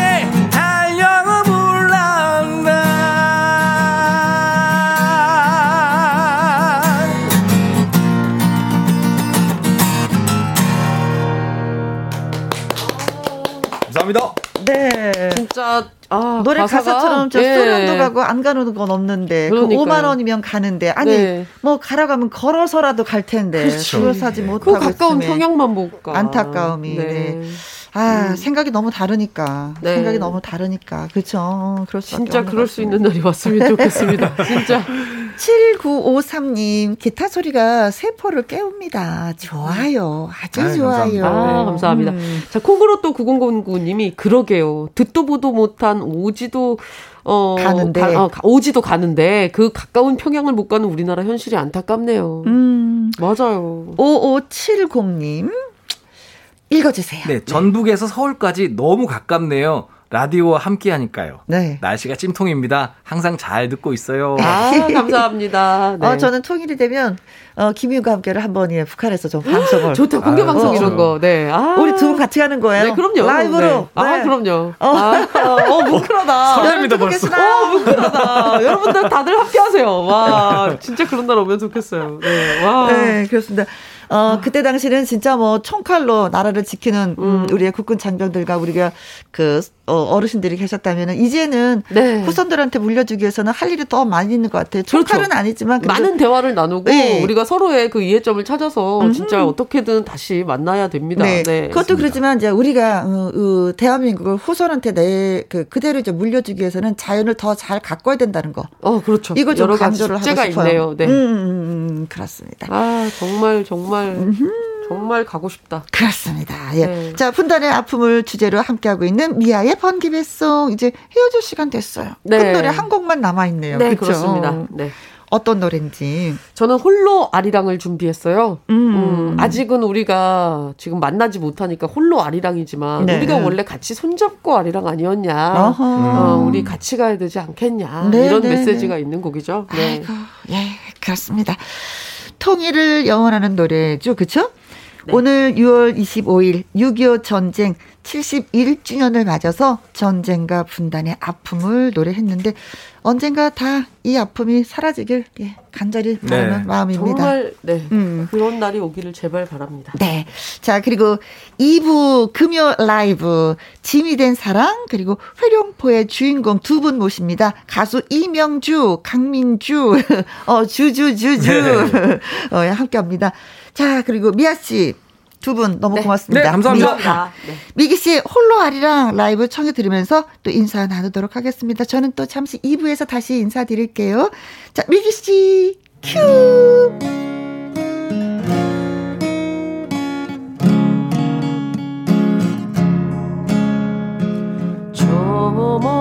감사합니다. 네. 진짜, 아, 노래 가사가, 가사처럼 저 예. 소련도 가고 안 가는 건 없는데 그 그러니까요. 5만 원이면 가는데 아니 네. 뭐 가라 가면 걸어서라도 갈 텐데 그렇죠. 그걸 사지 못하고 그 가까운 평양만 못 가. 안타까움이, 네. 아 생각이 너무 다르니까 네. 생각이 너무 다르니까 그렇죠 그럴 수밖에 진짜 그럴 것수 있는 날이 왔으면 좋겠습니다. 진짜. 7953님 기타 소리가 세포를 깨웁니다 좋아요 아주 아유, 좋아요 아, 감사합니다. 음. 자, 콩그로 또 9009님이 그러게요. 듣도 보도 못한 오지도 어 가는데. 가, 어, 가- 오지도 가는데 그 가까운 평양을 못 가는 우리나라 현실이 안타깝네요. 음. 맞아요. 5570님 읽어주세요 네, 전북에서 서울까지 너무 가깝네요. 라디오와 함께 하니까요. 네. 날씨가 찜통입니다. 항상 잘 듣고 있어요. 아, 감사합니다. 네. 어, 저는 통일이 되면, 어, 김희우가 함께를 한번, 예, 북한에서 좀 방송을. 좋다. 공개 아, 방송 어, 이런 어. 거. 네. 아. 우리 두 분 같이 하는 거예요. 네, 그럼요. 라이브로. 네. 아, 네. 그럼요. 어. 아, 어, 뭉클하다. 설렙니다, 벌써. 어, 뭉클하다. 여러분들 다들 함께 하세요. 와, 진짜 그런 날 오면 좋겠어요. 네. 와. 네, 그렇습니다. 어, 그때 당시는 진짜 뭐 총칼로 나라를 지키는 음, 우리의 국군 장병들과 우리가 그 어, 어르신들이 계셨다면은 이제는 네. 후손들한테 물려주기 위해서는 할 일이 더 많이 있는 것 같아요. 총칼은 그렇죠. 아니지만 많은 대화를 나누고 네. 우리가 서로의 그 이해점을 찾아서 진짜 어떻게든 다시 만나야 됩니다. 네. 네. 그것도 그렇지만 이제 우리가 어, 어, 대한민국을 후손한테 내 그 그대로 이제 물려주기 위해서는 자연을 더 잘 가꿔야 된다는 거. 어, 그렇죠. 이걸 좀 여러 가지 강조를 하고 숙제가 싶어요. 있네요. 네. 음, 음, 음, 그렇습니다. 아, 정말 정말 정말 가고 싶다. 그렇습니다. 예. 네. 자, 분단의 아픔을 주제로 함께하고 있는 미아의 번개배송 이제 헤어질 시간 됐어요. 네. 그 노래 한 곡만 남아 있네요. 네, 그렇죠? 그렇습니다. 네. 어떤 노래인지. 저는 홀로 아리랑을 준비했어요. 음. 음, 아직은 우리가 지금 만나지 못하니까 홀로 아리랑이지만 네. 우리가 원래 같이 손잡고 아리랑 아니었냐. 어허. 어, 우리 같이 가야 되지 않겠냐. 네, 이런 네, 메시지가 있는 곡이죠. 네. 아이고, 예, 그렇습니다. 통일을 영원하는 노래죠, 그쵸? 네. 오늘 6월 25일 6.25 전쟁 71주년을 맞아서 전쟁과 분단의 아픔을 노래했는데 언젠가 다 이 아픔이 사라지길 예, 간절히 바라는 네. 마음입니다. 정말 네. 음. 그런 날이 오기를 제발 바랍니다. 네. 자, 그리고 2부 금요 라이브 짐이 된 사랑 그리고 회룡포의 주인공 두 분 모십니다. 가수 이명주, 강민주, 어 주주주주 어, 함께 합니다. 자, 그리고 미아 씨 두 분 너무 네. 고맙습니다. 네, 감사합니다. 미- 아, 네. 미기 씨의 홀로 아리랑 라이브 청해 들으면서 또 인사 나누도록 하겠습니다. 저는 또 잠시 2부에서 다시 인사드릴게요. 자, 미기 씨 큐. 저멀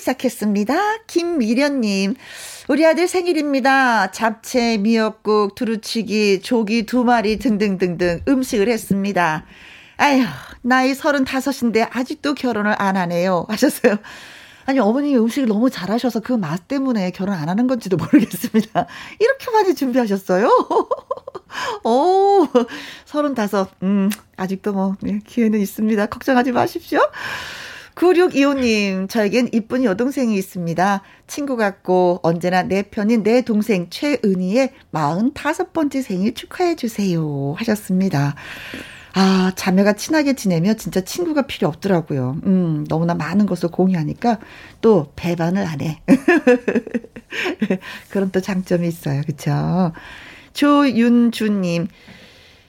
시작했습니다. 김미련님. 우리 아들 생일입니다. 잡채, 미역국, 두루치기, 조기 두 마리 등등등등 음식을 했습니다. 아휴, 나이 35인데 아직도 결혼을 안 하네요. 하셨어요. 아니, 어머님이 음식을 너무 잘하셔서 그 맛 때문에 결혼 안 하는 건지도 모르겠습니다. 이렇게 많이 준비하셨어요? 오, 35, 음, 아직도 뭐, 예, 기회는 있습니다. 걱정하지 마십시오. 9625님, 저에겐 이쁜 여동생이 있습니다. 친구 같고 언제나 내 편인 내 동생 최은희의 45번째 생일 축하해 주세요. 하셨습니다. 아, 자매가 친하게 지내면 진짜 친구가 필요 없더라고요. 음, 너무나 많은 것을 공유하니까 또 배반을 안 해. 그런 또 장점이 있어요. 그쵸? 조윤주님,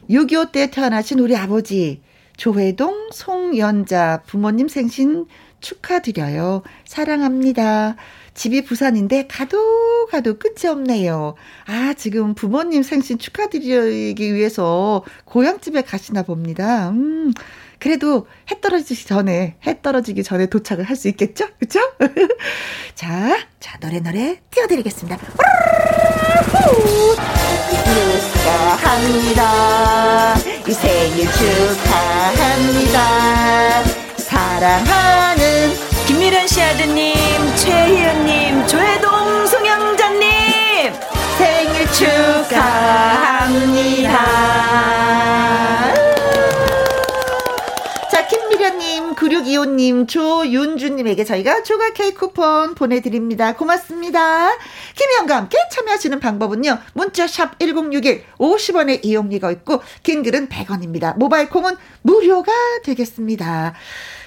6.25 때 태어나신 우리 아버지, 조회동 송연자 부모님 생신 축하드려요. 사랑합니다. 집이 부산인데 가도 가도 끝이 없네요. 아, 지금 부모님 생신 축하드리기 위해서 고향집에 가시나 봅니다. 음. 그래도 해 떨어지기 전에 해 떨어지기 전에 도착을 할 수 있겠죠? 그렇죠? 자, 자 노래 노래 띄워 드리겠습니다. 축하합니다. 이 생일 축하합니다. 사랑하는 김미련 씨 아드님, 최희은님, 조혜동 송영자님 생일 축하합니다. 자, 김미련님, 9625님, 조윤주님에게 저희가 조각 케이크 쿠폰 보내드립니다. 고맙습니다. 김희영과 함께 참여하시는 방법은요. 문자샵 1061, 50원의 이용료가 있고, 긴 글은 100원입니다. 모바일 콩은 무료가 되겠습니다.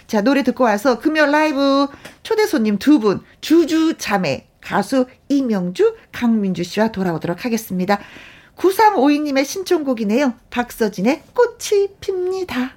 자, 노래 듣고 와서 금요 라이브 초대 손님 두 분, 주주 자매, 가수 이명주, 강민주 씨와 돌아오도록 하겠습니다. 9352님의 신청곡이네요. 박서진의 꽃이 핍니다.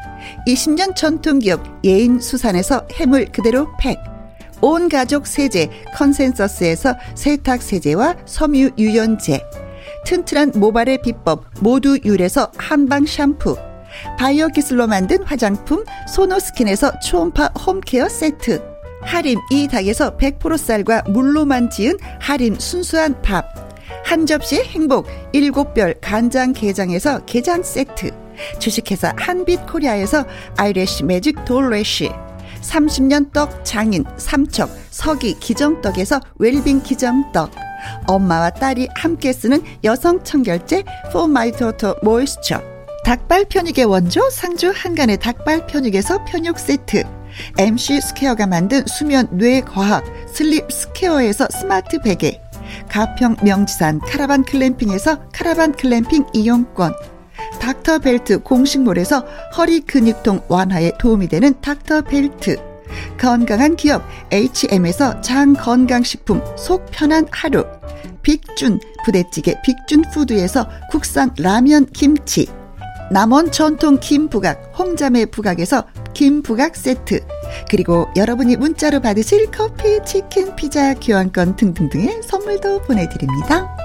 20년 전통기업 예인수산에서 해물 그대로 팩. 온 가족 세제 컨센서스에서 세탁 세제와 섬유 유연제. 튼튼한 모발의 비법 모두 유래서 한방 샴푸. 바이오 기술로 만든 화장품 소노스킨에서 초음파 홈케어 세트. 하림 이 닭에서 100% 쌀과 물로만 지은 하림 순수한 밥. 한 접시 행복 일곱 별 간장 게장에서 게장 세트 주식회사 한빛코리아에서 아이래쉬 매직 돌래쉬 30년 떡 장인 삼척 서기 기정떡에서 웰빙 기정떡 엄마와 딸이 함께 쓰는 여성 청결제 포마이토토 모이스처 닭발 편육의 원조 상주 한간의 닭발 편육에서 편육 세트 MC 스퀘어가 만든 수면 뇌 과학 슬립 스퀘어에서 스마트 베개 가평 명지산 카라반 글램핑에서 카라반 글램핑 이용권 닥터벨트 공식몰에서 허리 근육통 완화에 도움이 되는 닥터벨트. 건강한 기업 H&M에서 장 건강식품 속 편한 하루. 빅준 부대찌개 빅준푸드에서 국산 라면 김치. 남원 전통 김부각 홍자매 부각에서 김부각 세트. 그리고 여러분이 문자로 받으실 커피, 치킨, 피자, 교환권 등등등의 선물도 보내드립니다.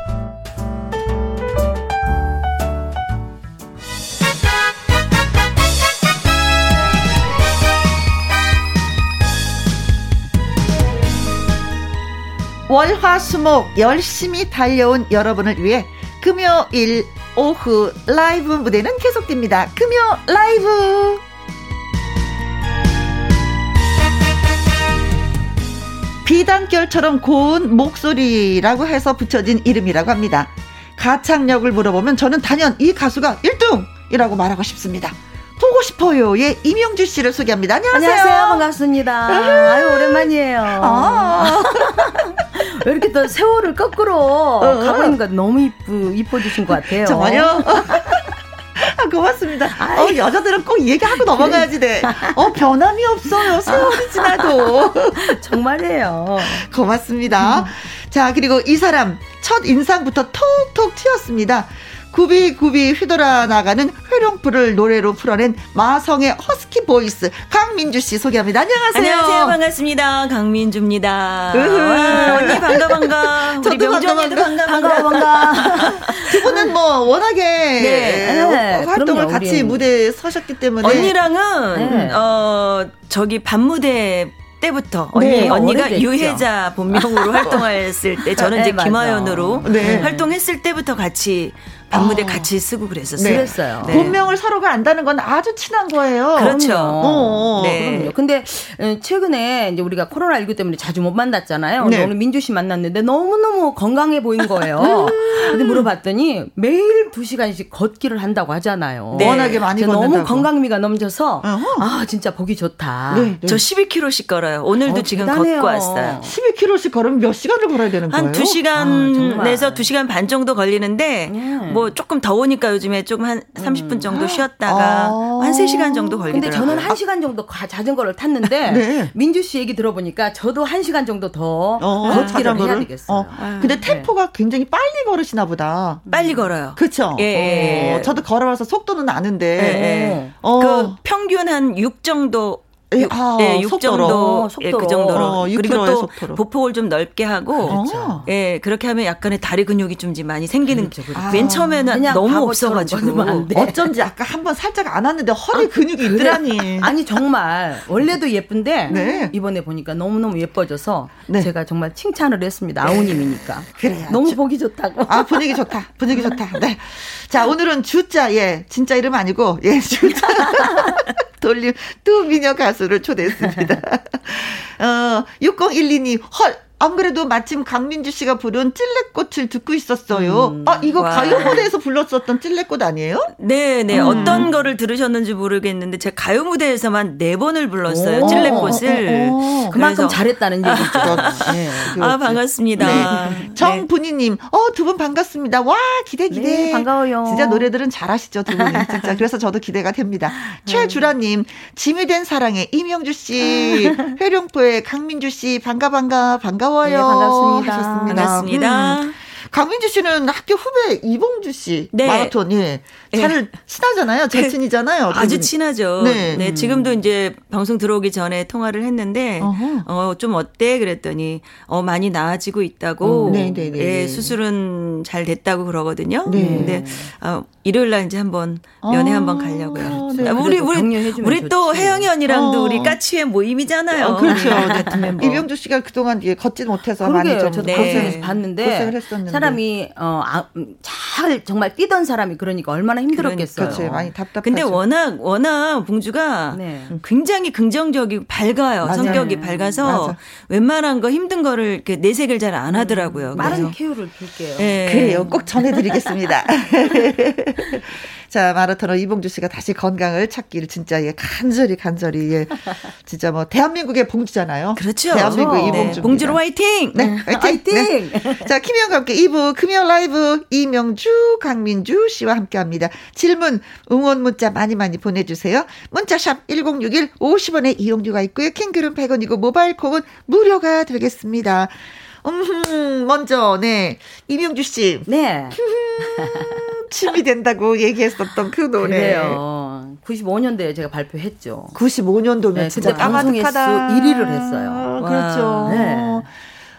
월화수목 열심히 달려온 여러분을 위해 금요일 오후 라이브 무대는 계속됩니다. 금요 라이브. 비단결처럼 고운 목소리라고 해서 붙여진 이름이라고 합니다. 가창력을 물어보면 저는 단연 이 가수가 1등이라고 말하고 싶습니다. 보고 싶어요의 이명주 씨를 소개합니다. 안녕하세요. 안녕하세요. 반갑습니다. 아유, 오랜만이에요. 아, 왜 이렇게 또 세월을 거꾸로 가고 있는 거 너무 이쁘, 이뻐지신 것 같아요. 정말요? 아, 고맙습니다. 어, 여자들은 꼭 얘기하고 넘어가야지 돼. 어, 변함이 없어요. 세월이 지나도. 정말이에요. 고맙습니다. 자, 그리고 이 사람 첫 인상부터 톡톡 튀었습니다. 구비구비 휘돌아 나가는 회룡포를 노래로 풀어낸 마성의 허스키 보이스 강민주 씨 소개합니다. 안녕하세요. 안녕하세요. 반갑습니다. 강민주입니다. 와, 언니 반가 반가. 저도 명주 반가, 언니도 반가. 반가 반가. 두 분은 뭐 워낙에 네. 활동을 그럼요, 같이 우리는. 무대에 서셨기 때문에 언니랑은 네. 어 저기 반무대 때부터 언니 네, 언니가. 유혜자 본명으로 활동했을 때 저는 이제 네. 김하연으로 네. 활동했을 때부터 같이 반무대 아. 같이 쓰고 그랬었어요. 네. 그랬어요. 네. 본명을 서로가 안다는 건 아주 친한 거예요. 그렇죠. 어, 네. 그럼요. 근데 어, 최근에 이제 우리가 코로나 19 때문에 자주 못 만났잖아요. 네. 오늘 민주 씨 만났는데 너무 너무 건강해 보인 거예요. 음. 근데 물어봤더니 매일 두 시간씩 걷기를 한다고 하잖아요. 네. 워낙에 많이 걷는다고. 너무 건강미가 넘쳐서 어허. 아 진짜 보기 좋다. 네, 네. 저 12km씩 걸어요. 오늘도 어, 지금 대단해요. 걷고 왔어요. 12km씩 걸으면 몇 시간을 걸어야 되는 거예요? 한 아, 정말. 2시간에서 2시간 반 정도 걸리는데 음. 뭐 조금 더우니까 요즘에 조금 한 30분 정도 쉬었다가 아. 한 3시간 정도 근데 걸리더라고요. 저는 한 시간 정도 가- 자전거를 탔는데 네. 민주 씨 얘기 들어보니까 저도 한 시간 정도 더 어, 걷기를 해야? 되겠어요. 어. 근데 템포가 굉장히 빨리 걸으시나 보다. 빨리 걸어요. 그쵸? 예, 예, 예. 어, 저도 걸어봐서 속도는 아는데. 예, 예. 어. 그 평균 한 6 정도 예, 육- 아, 예, 6 속도로. 정도, 속도로. 예, 그 정도로. 어, 6 그리고 또 속도로. 보폭을 좀 넓게 하고, 어. 예, 그렇게 하면 약간의 다리 근육이 좀 많이 생기는. 그렇죠, 그렇죠. 맨 처음에는 그냥 너무 없어가지고. 어쩐지 아까 한번 살짝 안 왔는데 허리 근육이 있더라니. 아니 정말 원래도 예쁜데 네. 이번에 보니까 너무 너무 예뻐져서 네. 제가 정말 칭찬을 했습니다. 아우님이니까 그래요. 너무 저- 보기 좋다고. 아, 분위기 좋다. 분위기 좋다. 네. 자, 오늘은 주자, 예. 진짜 이름 아니고, 예, 주자. 돌림, 뚜미녀 가수를 초대했습니다. 어, 6012님, 헐. 안 그래도 마침 강민주 씨가 부른 찔레꽃을 듣고 있었어요. 아, 이거 와. 가요 무대에서 불렀었던 찔레꽃 아니에요? 네, 네. 음. 어떤 거를 들으셨는지 모르겠는데, 제가 가요 무대에서만 네 번을 불렀어요. 오. 찔레꽃을. 어, 어, 그만큼 그래서- 잘했다는 얘기죠. 네. 아, 반갑습니다. 네. 정분이님, 어, 두 분 반갑습니다. 와, 기대, 기대. 네, 반가워요. 진짜 노래들은 잘하시죠, 두 분이. 진짜. 그래서 저도 기대가 됩니다. 최주라님, 짐이 된 사랑의 이명주 씨, 회룡포의 강민주 씨, 반가, 반가, 반가 워요. 네, 반갑습니다. 하셨습니다. 반갑습니다. 음. 강민주 씨는 학교 후배 이봉주 씨 네. 마라톤 예. 잘 친하잖아요. 절친이잖아요. 두 아주 분이. 친하죠. 네. 네. 지금도 이제 방송 들어오기 전에 통화를 했는데. 어, 좀 어때? 그랬더니, 어, 많이 나아지고 있다고. 어, 네네 네. 예, 수술은 잘 됐다고 그러거든요. 네. 근데, 어, 일요일 날 이제 한번 면회 아, 한번 가려고요. 네. 아, 우리, 우리, 우리 또. 혜영이 언니랑도 어. 우리 까치회 모임이잖아요. 어, 그렇죠. 같은 멤버. 이병주 씨가 그동안 예, 걷지 못해서 많이 그러게요. 좀 저도 네. 방송에서 봤는데 고생을 했었는데. 사람이 어, 아, 음, 잘 정말 뛰던 사람이 그러니까 얼마나 힘들었겠어요. 그렇죠. 많이 답답하죠. 근데 워낙 워낙 봉주가 네. 굉장히 긍정적이고 밝아요. 맞아요. 성격이 밝아서 맞아. 웬만한 거 힘든 거를 이렇게 내색을 잘 안 하더라고요. 빠른 그래서 쾌유를 줄게요. 예. 그래요. 꼭 전해드리겠습니다. 자, 마라토너 이봉주 씨가 다시 건강을 찾기를 진짜 예, 간절히 간절히 예. 진짜 뭐 대한민국의 봉주잖아요. 그렇죠. 대한민국 네. 이봉주. 봉주로 화이팅! 네, 화이팅! 네. 자, 김희영과 함께 2부 금요 라이브 이명주, 강민주 씨와 함께 합니다. 질문, 응원 문자 많이 많이 보내주세요. 문자샵 1061 50원의 이용료가 있고요. 킹글은 100원이고 모바일 콩은 무료가 되겠습니다. 음, 먼저, 네. 이명주 씨. 네. 침이 된다고 얘기했었던 그 노래. 그래요. 95년도에 제가 발표했죠. 95년도면 네, 진짜 그때 방송 횟수 까마득하다. 1위를 했어요. 그렇죠. 네.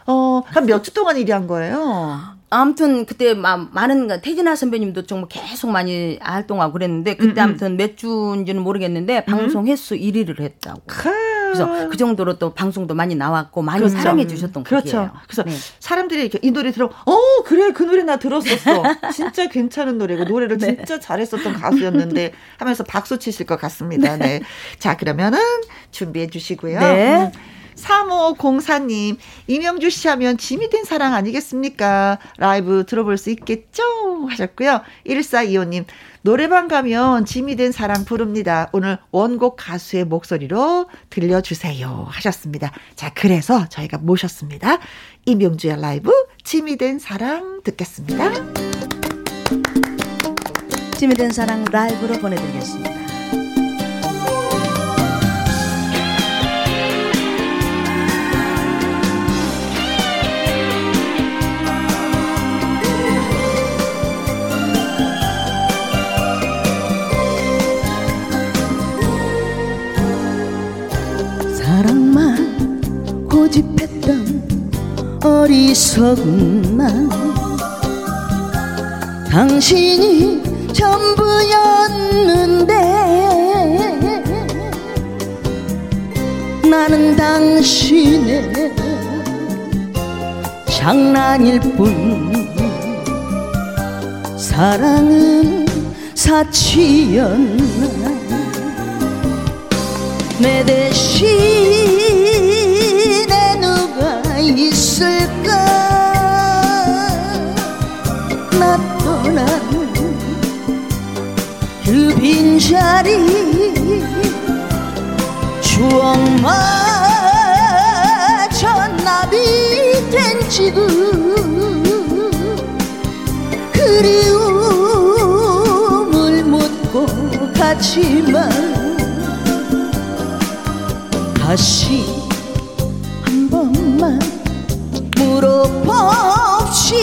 어, 한 몇 주 동안 1위 한 거예요? 아무튼 그때 마, 많은 태진아 선배님도 정말 계속 많이 활동하고 그랬는데 그때 아무튼 몇 주인지는 모르겠는데 방송 횟수 1위를 했다고. 카. 그래서 그 정도로 또 방송도 많이 나왔고 많이 그렇죠. 사랑해 주셨던 그렇죠. 곡이에요. 그래서 네. 사람들이 이렇게 이 노래 들어, 어, 그래, 그 노래 나 들었었어. 진짜 괜찮은 노래고, 노래를 네. 진짜 잘했었던 가수였는데 하면서 박수 치실 것 같습니다. 네. 자, 그러면은 준비해 주시고요. 네. 음. 3504님, 이명주 씨 하면 짐이 된 사랑 아니겠습니까? 라이브 들어볼 수 있겠죠? 하셨고요. 1425님, 노래방 가면 짐이 된 사랑 부릅니다. 오늘 원곡 가수의 목소리로 들려주세요. 하셨습니다. 자, 그래서 저희가 모셨습니다. 이명주의 라이브, 짐이 된 사랑 듣겠습니다. 찜이 된 사랑 라이브로 보내드리겠습니다. 고집했던 어리석은 나 당신이 전부였는데 나는 당신의 장난일 뿐. 사랑은 사치였나? 내 누가 있을까? 나 떠난 그 빈자리 추억마저 나비된 지금 그리움을 묻고 가지만 다시 물어봅시다.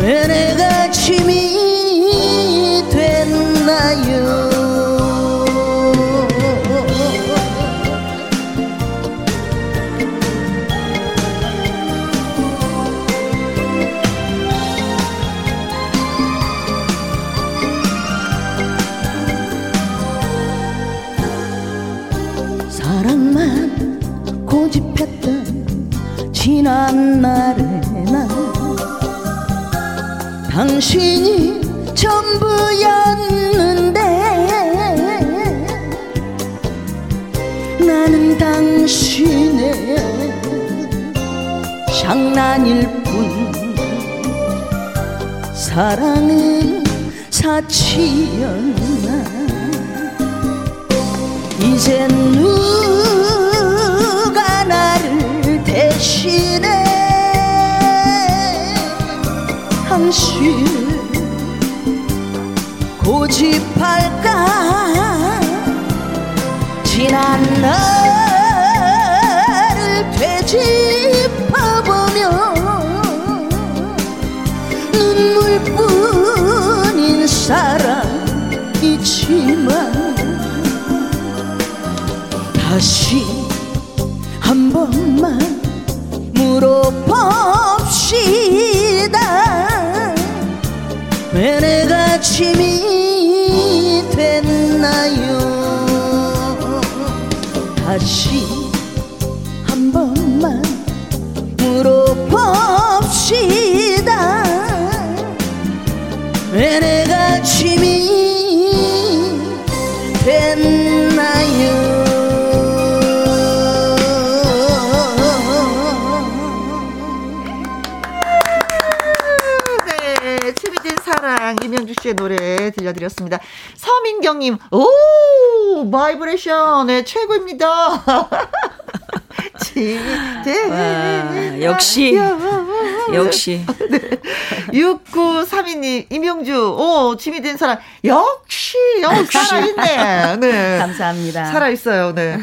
왜 내가 짐이 됐나요 당신이 전부였는데 나는 당신의 장난일 뿐. 사랑은 사치였나? 이젠 누 당신을 고집할까? 지난 나를 되짚어보며 눈물뿐인 사랑이지만 다시 한 번만 물어봅 왜 내가 짐이 됐나요? 다시 씨의 노래 들려드렸습니다. 서민경님, 오 바이브레이션의 최고입니다. 와, 역시. 역시. 6932님, 이명주, 오, 짐이 된 사랑, 역시, 어, 살아있네. 네. 감사합니다. 살아있어요, 네.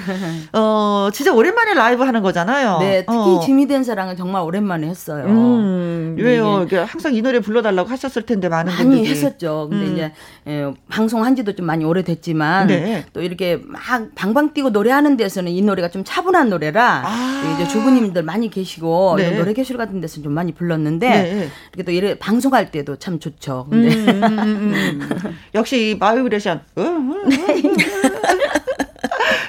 어, 진짜 오랜만에 라이브 하는 거잖아요. 네, 특히 어. 짐이 된 사랑은 정말 오랜만에 했어요. 음, 왜요? 이게 항상 이 노래 불러달라고 하셨을 텐데, 많은 많이 분들이. 했었죠. 근데 음. 이제 예, 방송한 지도 좀 많이 오래됐지만 네. 또 이렇게 막 방방 뛰고 노래하는 데서는 이 노래가 좀 차분한 노래라 아. 이제 주부님들 많이 계시고 네. 노래 교실 같은 데서 좀 많이 불렀는데 네. 이렇게 또 이래 방송할 때도 참 좋죠. 근데 음, 음, 음, 음. 역시 이 바이브레이션. 음, 음, 음.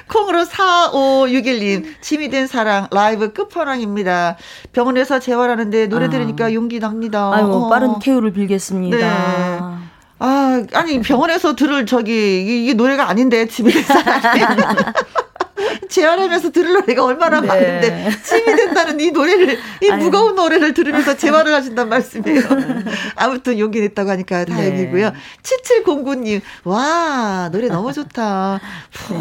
콩으로 4561님, 짐이 된 사랑, 라이브 끝판왕입니다. 병원에서 재활하는데 노래 아. 들으니까 용기 납니다. 아이고 어. 빠른 쾌유를 빌겠습니다. 네. 아, 아니, 병원에서 들을 저기, 이게, 노래가 아닌데, 침이 된 사랑이. 재활하면서 들을 노래가 얼마나 네. 많은데, 침이 된다는 이 노래를, 이 아유. 무거운 노래를 들으면서 재활을 하신단 말씀이에요. 아무튼 용기 냈다고 하니까 네. 다행이고요. 7709님, 와, 노래 너무 좋다. 푹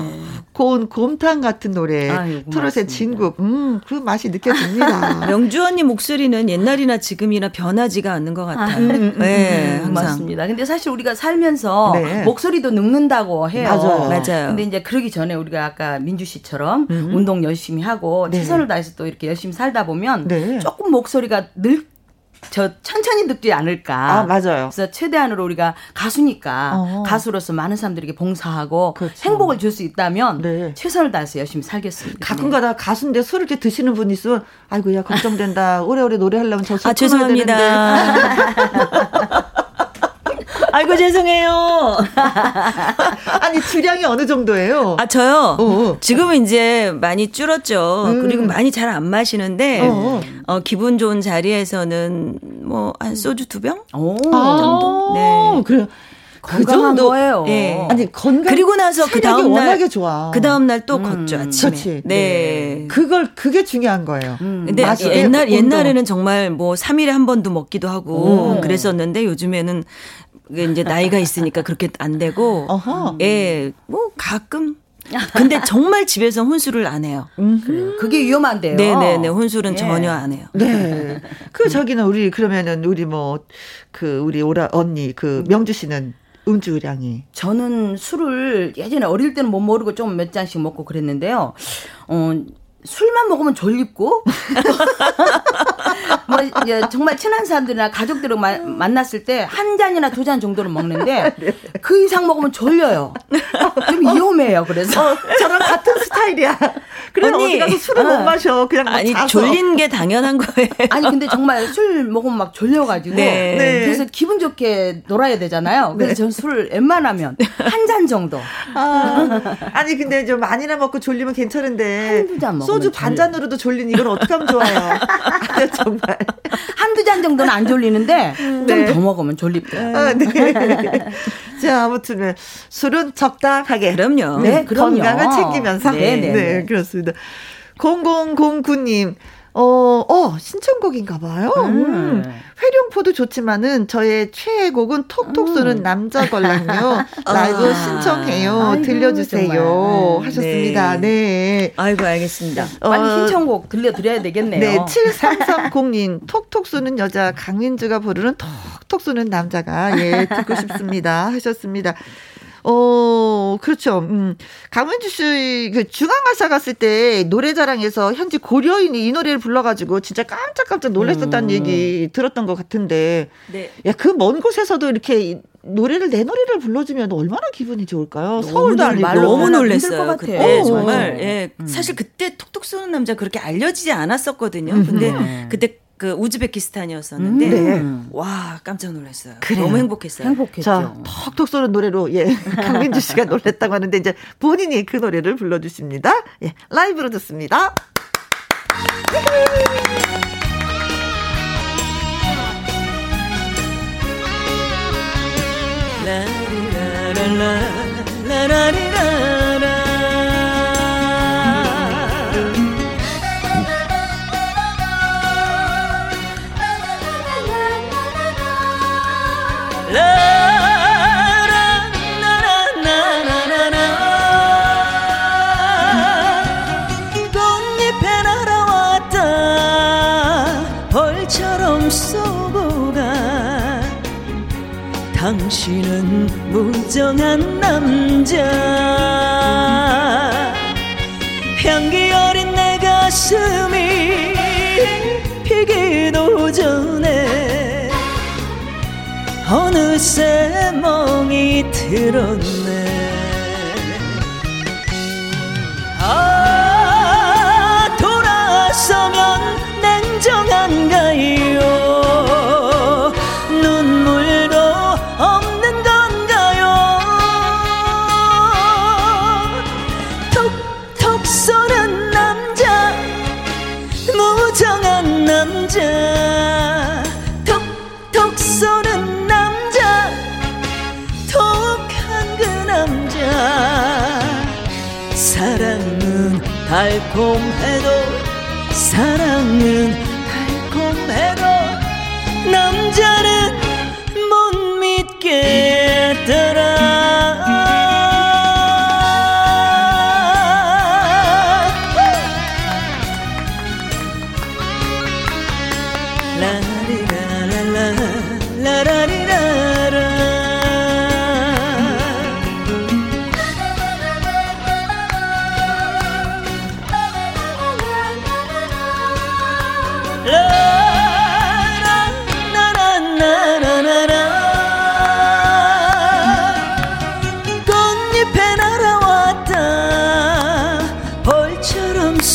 고운 곰탕 같은 노래. 네. 아유, 트롯의. 진국. 음, 그 맛이 느껴집니다. 명주 언니 목소리는 옛날이나 지금이나 변하지가 않는 것 같아요. 음, 네, 항상. 맞습니다. 근데 사실 우리가 살면서 네. 목소리도 늙는다고 해요. 맞아요. 맞아요. 근데 이제 그러기 전에 우리가 아까 민주 씨처럼 운동 열심히 하고 음. 네. 최선을 다해서 또 이렇게 열심히 살다 보면 네. 조금 목소리가 늙, 저 천천히 늙지 않을까. 아, 맞아요. 그래서 최대한으로 우리가 가수니까 어. 가수로서 많은 사람들에게 봉사하고 그렇죠. 행복을 줄 수 있다면 네. 최선을 다해서 열심히 살겠습니다. 가끔 가다 가수인데 술을 이렇게 드시는 분 있으면 아이고 야 걱정된다 오래오래 노래하려면 저술 아, 죄송합니다. 아이고, 죄송해요. 아니 주량이 어느 정도예요? 아, 저요? 어. 지금은 이제 많이 줄었죠. 음. 그리고 많이 잘 안 마시는데, 어. 어, 기분 좋은 자리에서는 뭐, 한 소주 두 병? 오. 아, 네. 그래요. 그 건강한 정도 거예요. 예. 아니 건강 그리고 나서 그 다음 날 워낙에 좋아. 그 다음 날또 걷죠 아침에. 그렇지. 네. 그걸 그게 중요한 거예요. 근데 맛있게 옛날 운동. 옛날에는 정말 뭐 3일에 한 번도 먹기도 하고 음. 그랬었는데 요즘에는 이제 나이가 있으니까 그렇게 안 되고 어허. 예, 뭐 가끔 근데 정말 집에서 혼술을 안 해요. 그래요. 그게 위험한데요. 네, 네, 네. 혼술은 예. 전혀 안 해요. 네. 그 저기는 우리 그러면은 우리 뭐 그 우리 오라 언니 그 명주 씨는 음주량이 저는 술을 예전에 어릴 때는 못 모르고 좀 몇 잔씩 먹고 그랬는데요. 어, 술만 먹으면 졸립고, 뭐, 이제 정말 친한 사람들이나 가족들을 마- 만났을 때 한 잔이나 두 잔 정도는 먹는데, 그 이상 먹으면 졸려요. 좀 위험해요, 그래서. 저랑 같은 스타일이야. 그래 언니. 어디 가서 술을 못 마셔. 그냥 막 아니 자서. 졸린 게 당연한 거예요. 아니, 근데 정말 술 먹으면 막 졸려가지고. 네. 네. 그래서 기분 좋게 놀아야 되잖아요. 그래서 저는 술을 웬만하면 한 잔 정도. 아, 아니 근데 좀 많이나 먹고 졸리면 괜찮은데 한두 잔 먹으면 소주. 반 잔으로도 졸린 이건 어떻게 하면 좋아요? 아, 정말. 한두 잔 정도는 안 졸리는데, 네. 좀더 먹으면 졸립더라고요. 아, 네. 자, 아무튼 술은 적당하게. 그럼요. 네, 그럼요. 건강을 챙기면서. 네, 네, 네. 그렇습니다. 0009님. 어, 어, 신청곡인가 봐요. 음. 회룡포도 좋지만은 저의 최애곡은 톡톡 쏘는 남자 걸랑요. 라이브 아. 신청해요. 아이고, 들려주세요. 정말. 하셨습니다. 네. 아이고 알겠습니다. 빨리 어, 신청곡 들려드려야 되겠네요. 네, 7330님, 톡톡 쏘는 여자, 강민주가 부르는 톡톡 쏘는 남자가, 예, 듣고 싶습니다. 하셨습니다. 어, 그렇죠. 음, 강민주 씨, 그 중앙가사 갔을 때 노래자랑에서 현지 고려인이 이 노래를 불러가지고 진짜 깜짝깜짝 놀랐었다는 얘기 들었던 것 같은데, 네. 야, 그 먼 곳에서도 이렇게 이 노래를, 내 노래를 불러주면 얼마나 기분이 좋을까요? 서울도 놀- 아니고. 말로 너무 놀랐어요. 힘들 것 그때 같아요. 정말 어. 예 음. 사실 그때 톡톡 쏘는 남자 그렇게 알려지지 않았었거든요. 근데 네. 그때 그 우즈베키스탄이었었는데 음. 와 깜짝 놀랐어요. 그래요. 너무 행복했어요. 행복했죠. 자, 톡톡 쏘는 노래로, 예, 강민주 씨가 놀랬다고 하는데, 이제 본인이 그 노래를 불러주십니다. 예, 라이브로 듣습니다. 꽃잎에 당신은 무정한 남자. 향기 어린 내 가슴이 피기도 전에 어느새 멍이 들었네. 아 달콤해도 사랑은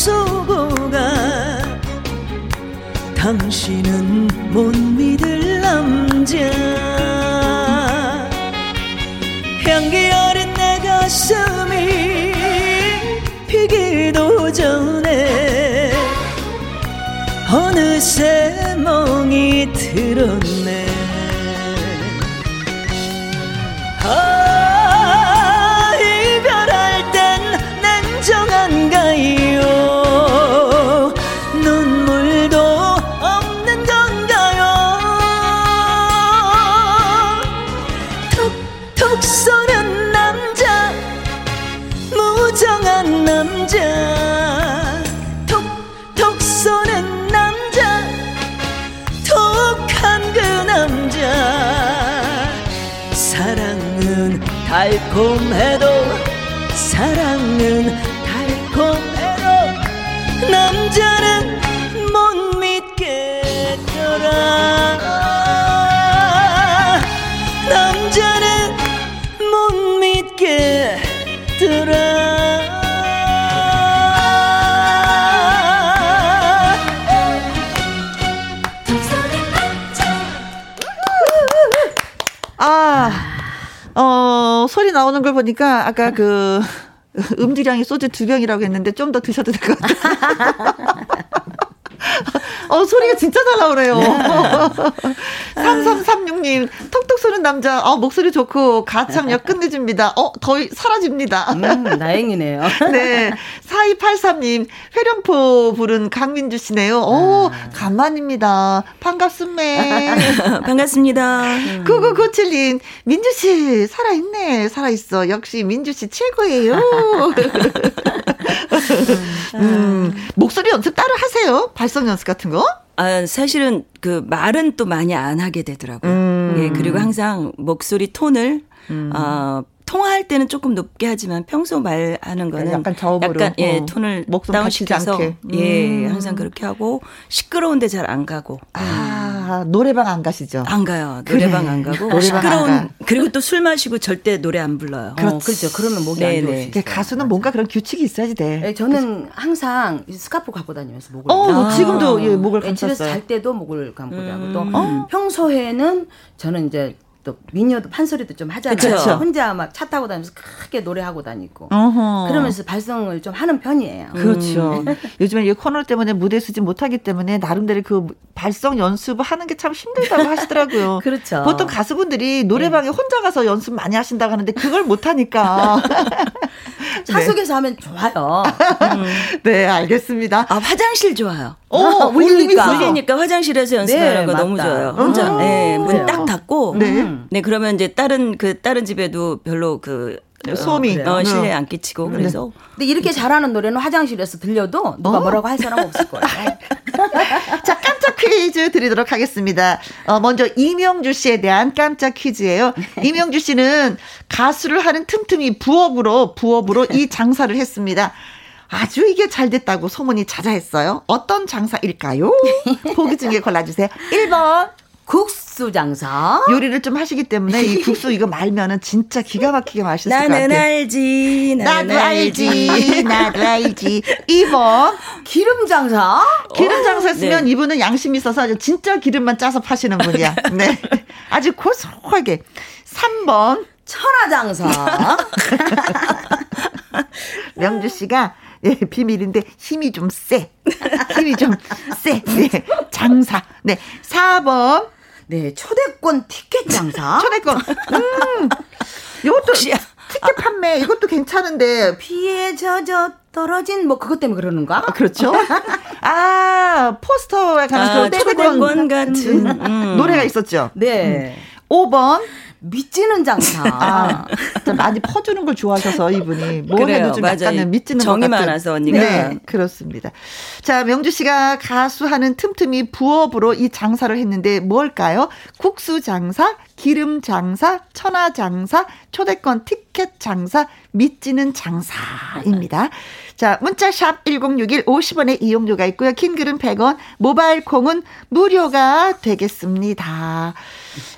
쏘고 가 당신은 못 믿을 남자. 향기 어린 내 가슴이 피기도 전에 어느새 멍이 들었네 보니까 아까 그 음주량이 소주 두 병이라고 했는데 좀 더 드셔도 될 것 같아요. 어, 소리가 진짜 잘 나오네요. 3336님, 톡톡 쏘는 남자, 어, 목소리 좋고, 가창력 끝내줍니다. 어, 더 사라집니다. 음, 다행이네요. 네. 4283님, 회령포 부른 강민주 씨네요. 오, 아. 간만입니다. 반갑습니다. 반갑습니다. 9997님, 민주 씨, 살아있네. 살아있어. 역시 민주 씨 최고예요. 음, 목소리 연습 따로 하세요? 발성 연습 같은 거? 아, 사실은 그 말은 또 많이 안 하게 되더라고요. 음. 예, 그리고 항상 목소리 톤을 어, 통화할 때는 조금 높게 하지만 평소 말하는 거는 약간 저음으로. 약간 예, 어. 톤을 목소리 다운 다치지 시켜서 않게. 예, 음. 항상 그렇게 하고 시끄러운데 잘 안 가고 아, 노래방 안 가시죠? 안 가요. 노래방 그래. 안 가고 노래방 시끄러운 안 가. 그리고 또 술 마시고 절대 노래 안 불러요. 어, 그렇죠. 그러면 목이 안 네네. 좋을 수 이게 있어요. 가수는 뭔가 그런 규칙이 있어야지 돼. 예, 저는 항상 스카프 갖고 다니면서 목을 어, 감고 지금도 예, 목을 예, 집에서 감쌌어요. 잘 때도 목을 감고 자고 또 어? 평소에는 저는 이제 또 미녀도 판소리도 좀 하잖아요. 그쵸. 혼자 막 차 타고 다니면서 크게 노래하고 다니고 어허. 그러면서 발성을 좀 하는 편이에요. 그렇죠. 요즘에 이 코로나 때문에 무대 쓰지 못하기 때문에 나름대로 그 발성 연습을 하는 게 참 힘들다고 하시더라고요. 그렇죠. 보통 가수분들이 노래방에 혼자 가서 연습 많이 하신다고 하는데 그걸 못 하니까. 차 속에서 하면 좋아요. 네, 알겠습니다. 아, 화장실 좋아요. 오, 울리니까. 울리니까. 울리니까 화장실에서 연습하는 네, 거 너무 맞다. 좋아요. 혼자 아, 네, 문 그래요. 딱 닫고 네. 네. 그러면 이제 다른 그 다른 집에도 별로 그 소음이. 어, 네. 실내 안 끼치고 그래서 근데 이렇게 잘하는 노래는 화장실에서 들려도 누가 어? 뭐라고 할 사람 없을 거예요. 자, 깜짝 퀴즈 드리도록 하겠습니다. 어, 먼저 이명주 씨에 대한 깜짝 퀴즈예요. 이명주 씨는 가수를 하는 틈틈이 부업으로 부업으로 이 장사를 했습니다. 아주 이게 잘 됐다고 소문이 자자했어요. 어떤 장사일까요? 보기 중에 골라주세요. 1번. 국수 장사. 요리를 좀 하시기 때문에 이 국수 이거 말면은 진짜 기가 막히게 맛있을 것 나는 같아요. 알지 나는 나도 알지. 나도 알지. 2번. 기름 장사. 기름 장사했으면 네. 이분은 양심이 있어서 진짜 기름만 짜서 파시는 분이야. 네. 아주 고소하게. 3번. 천하 장사. 명주 씨가 예, 비밀인데 힘이 좀 세. 힘이 좀 세. 예. 장사. 네. 4번. 네, 초대권 티켓 장사. 초대권. 음. 이것도 티켓 판매 이것도 괜찮은데 비에 젖어 떨어진 뭐 그것 때문에 그러는가? 아, 그렇죠. 아, 포스터에 관한 아, 그 초대권 같은 음. 노래가 있었죠. 네. 5번. 믿지는 장사. 아, 좀 많이 퍼주는 걸 좋아하셔서 이분이 해도 좀 맞아요. 약간은 믿지는 정이. 많아서 언니가. 네, 그렇습니다. 자, 명주 씨가 가수하는 틈틈이 부업으로 이 장사를 했는데 뭘까요? 국수 장사, 기름 장사, 천하 장사, 초대권 티켓 장사, 믿지는 장사입니다. 자, 문자샵 1061 50원의 이용료가 있고요. 킹글은 100원, 모바일 콩은 무료가 되겠습니다.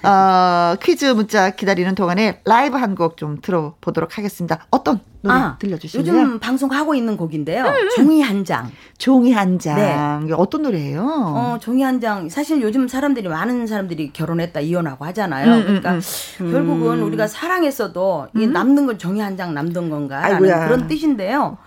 어, 퀴즈 문자 기다리는 동안에 라이브 한 곡 좀 들어보도록 하겠습니다. 어떤 노래 아, 들려주실래요? 요즘 방송 하고 있는 곡인데요. 종이 한 장. 종이 한 장. 네. 이게 어떤 노래예요? 어, 종이 한 장. 사실 요즘 사람들이 많은 사람들이 결혼했다 이혼하고 하잖아요. 음, 그러니까 음, 결국은 우리가 사랑했어도 이 남는 건 종이 한 장 남던 건가 라는 아이고야. 그런 뜻인데요.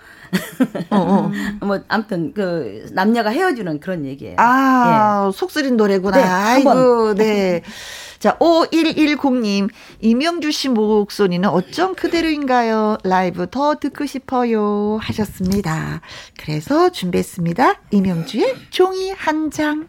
어, 어. 뭐 아무튼 그 남녀가 헤어지는 그런 얘기예요. 아, 속 쓰린 노래구나. 네, 아이고. 네. 자, 5110님, 이명주 씨 목소리는 어쩜 그대로인가요? 라이브 더 듣고 싶어요. 하셨습니다. 그래서 준비했습니다. 이명주의 종이 한 장.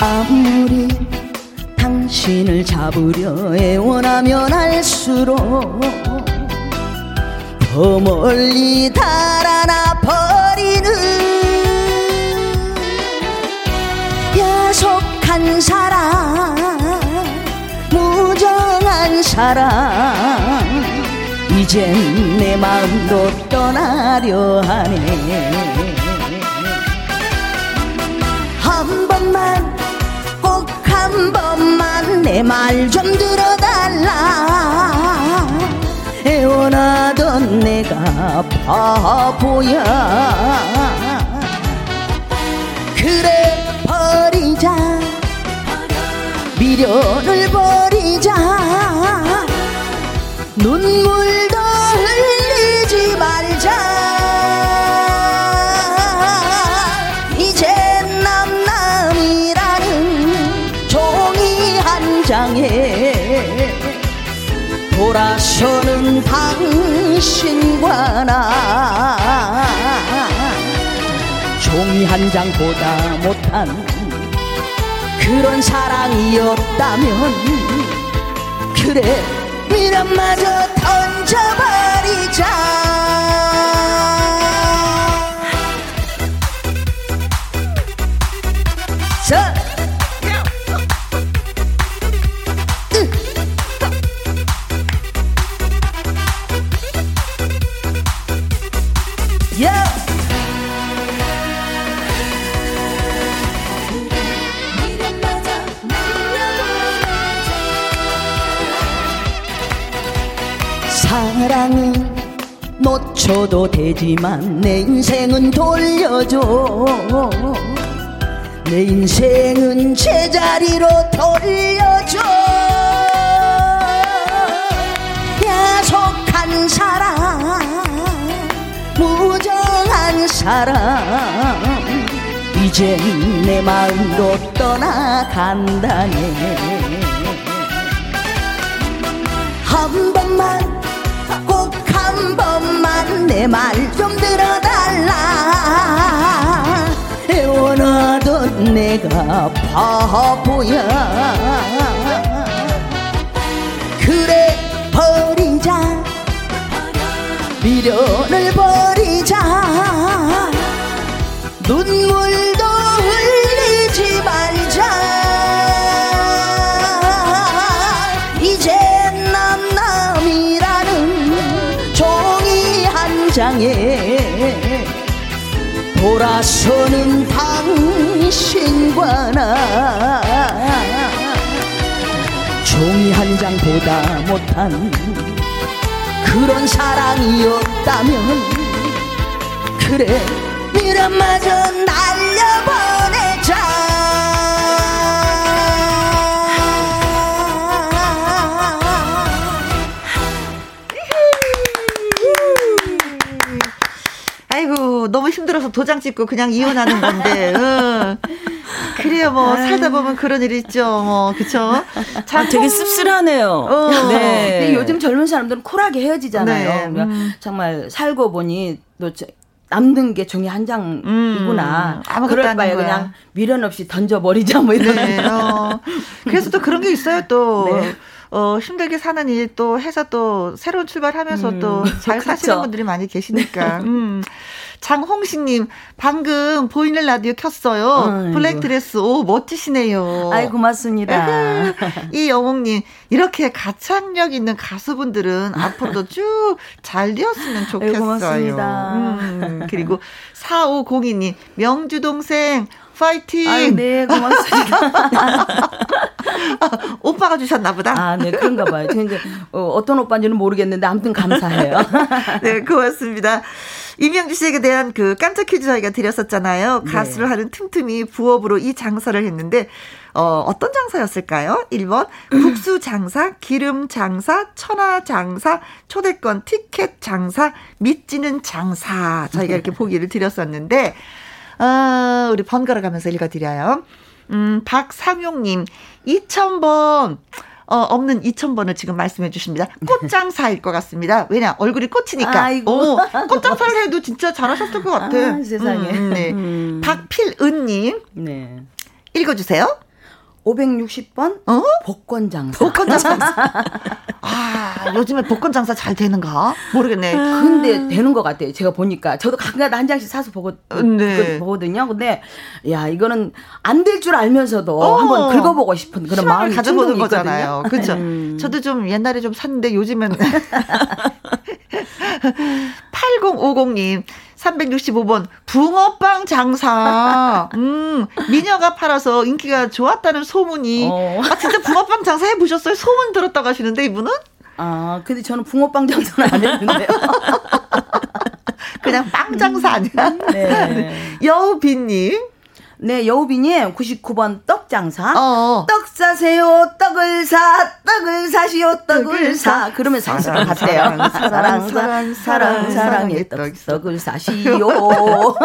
아무리 당신을 잡으려 애원하면 할수록 더 멀리 달아나 버리는 야속한 사랑 무정한 사랑 이젠 내 마음도 떠나려 하네. 한 번만 꼭 한 번만 내 말 좀 들어달라. 애원하던 내가 바보야 그래 버리자. 미련을 버리자. 눈물도 신과 나 종이 한 장보다 못한 그런 사랑이었다면 그래 미련마저 던져버리자 자. 놓쳐도 되지만 내 인생은 돌려줘. 내 인생은 제자리로 돌려줘. 야속한 사랑 무정한 사랑. 이젠 내 마음도 떠나간다네. 한 번만 내 말 좀 들어달라. 애원하던 내가 바보야 그래 버리자. 미련을 버리자. 눈물 돌아서는 당신과 나 종이 한 장보다 못한 그런 사랑이었다면 그래 미련마저 날 아이고 너무 힘들어서 도장 찍고 그냥 이혼하는 건데. 응. 그래요 뭐 살다 보면 그런 일 있죠. 뭐 그쵸? 참 아, 되게 씁쓸하네요. 어. 네. 근데 요즘 젊은 사람들은 쿨하게 헤어지잖아요. 네, 그러니까 음. 정말 살고 보니 또 저- 남는 게 종이 한 장이구나. 음, 아무것도 그럴 바에 거야. 그냥 미련 없이 던져버리자 뭐 이런. 네. 어. 그래서 또 그런 게 있어요. 또 네. 어, 힘들게 사는 일 또 해서 또 새로운 출발하면서 음, 또잘 사시는. 분들이 많이 계시니까. 음. 장홍식님, 방금 보이는 라디오 켰어요. 아이고. 블랙 드레스, 오, 멋지시네요. 아이 고맙습니다. 이 영웅님, 이렇게 가창력 있는 가수분들은 앞으로도 쭉 잘 되었으면 좋겠어요. 고맙습니다. 음, 그리고 4502님, 명주 동생, 파이팅! 아이 네 고맙습니다. 오빠가 주셨나 보다. 아, 네, 그런가 봐요. 저 이제 어, 어떤 오빠인지는 모르겠는데 아무튼 감사해요. 네, 고맙습니다. 이명주 씨에게 대한 그 깜짝 퀴즈 저희가 드렸었잖아요. 가수를 하는 틈틈이 부업으로 이 장사를 했는데, 어, 어떤 장사였을까요? 1번, 국수 장사, 기름 장사, 천하 장사, 초대권 티켓 장사, 밑지는 장사. 저희가 이렇게 보기를 드렸었는데, 어, 우리 번갈아 가면서 읽어드려요. 음, 박상용님, 2000번, 어, 없는 2000번을 지금 말씀해 주십니다. 꽃장사일 것 같습니다. 왜냐, 얼굴이 꽃이니까. 아이고. 어, 꽃장사를 해도 진짜 잘하셨을 것 같아. 아, 세상에. 음, 네. 음. 박필은님, 네. 읽어주세요. 560번 어? 복권 장사. 복권 장사. 아, 요즘에 복권 장사 잘 되는가? 모르겠네. 근데 되는 것 같아요. 제가 보니까 저도 가끔가다 한 장씩 사서 보고 네. 그걸 보거든요. 근데 야 이거는 안 될 줄 알면서도 어. 한번 긁어보고 싶은 그런 마음이 가져보는. 거잖아요. 그렇죠. 음. 저도 좀 옛날에 좀 샀는데 요즘은 8050님 365번 붕어빵 장사. 음, 미녀가 팔아서 인기가 좋았다는 소문이. 어. 아 진짜 붕어빵 장사 해 보셨어요? 소문 들었다고 하시는데 이분은 아 근데 저는 붕어빵 장사는 안 했는데요. 그냥 빵 장사 아니야? 네. 여우빈님. 네 여우빈이 99번 떡 장사. 어. 떡 사세요 떡을 사 떡을 사시오 떡을 사 사. 그러면서 사랑, 갔대요 사랑, 사랑 사랑, 사랑 사랑 사랑의 떡 떡. 떡을 사시오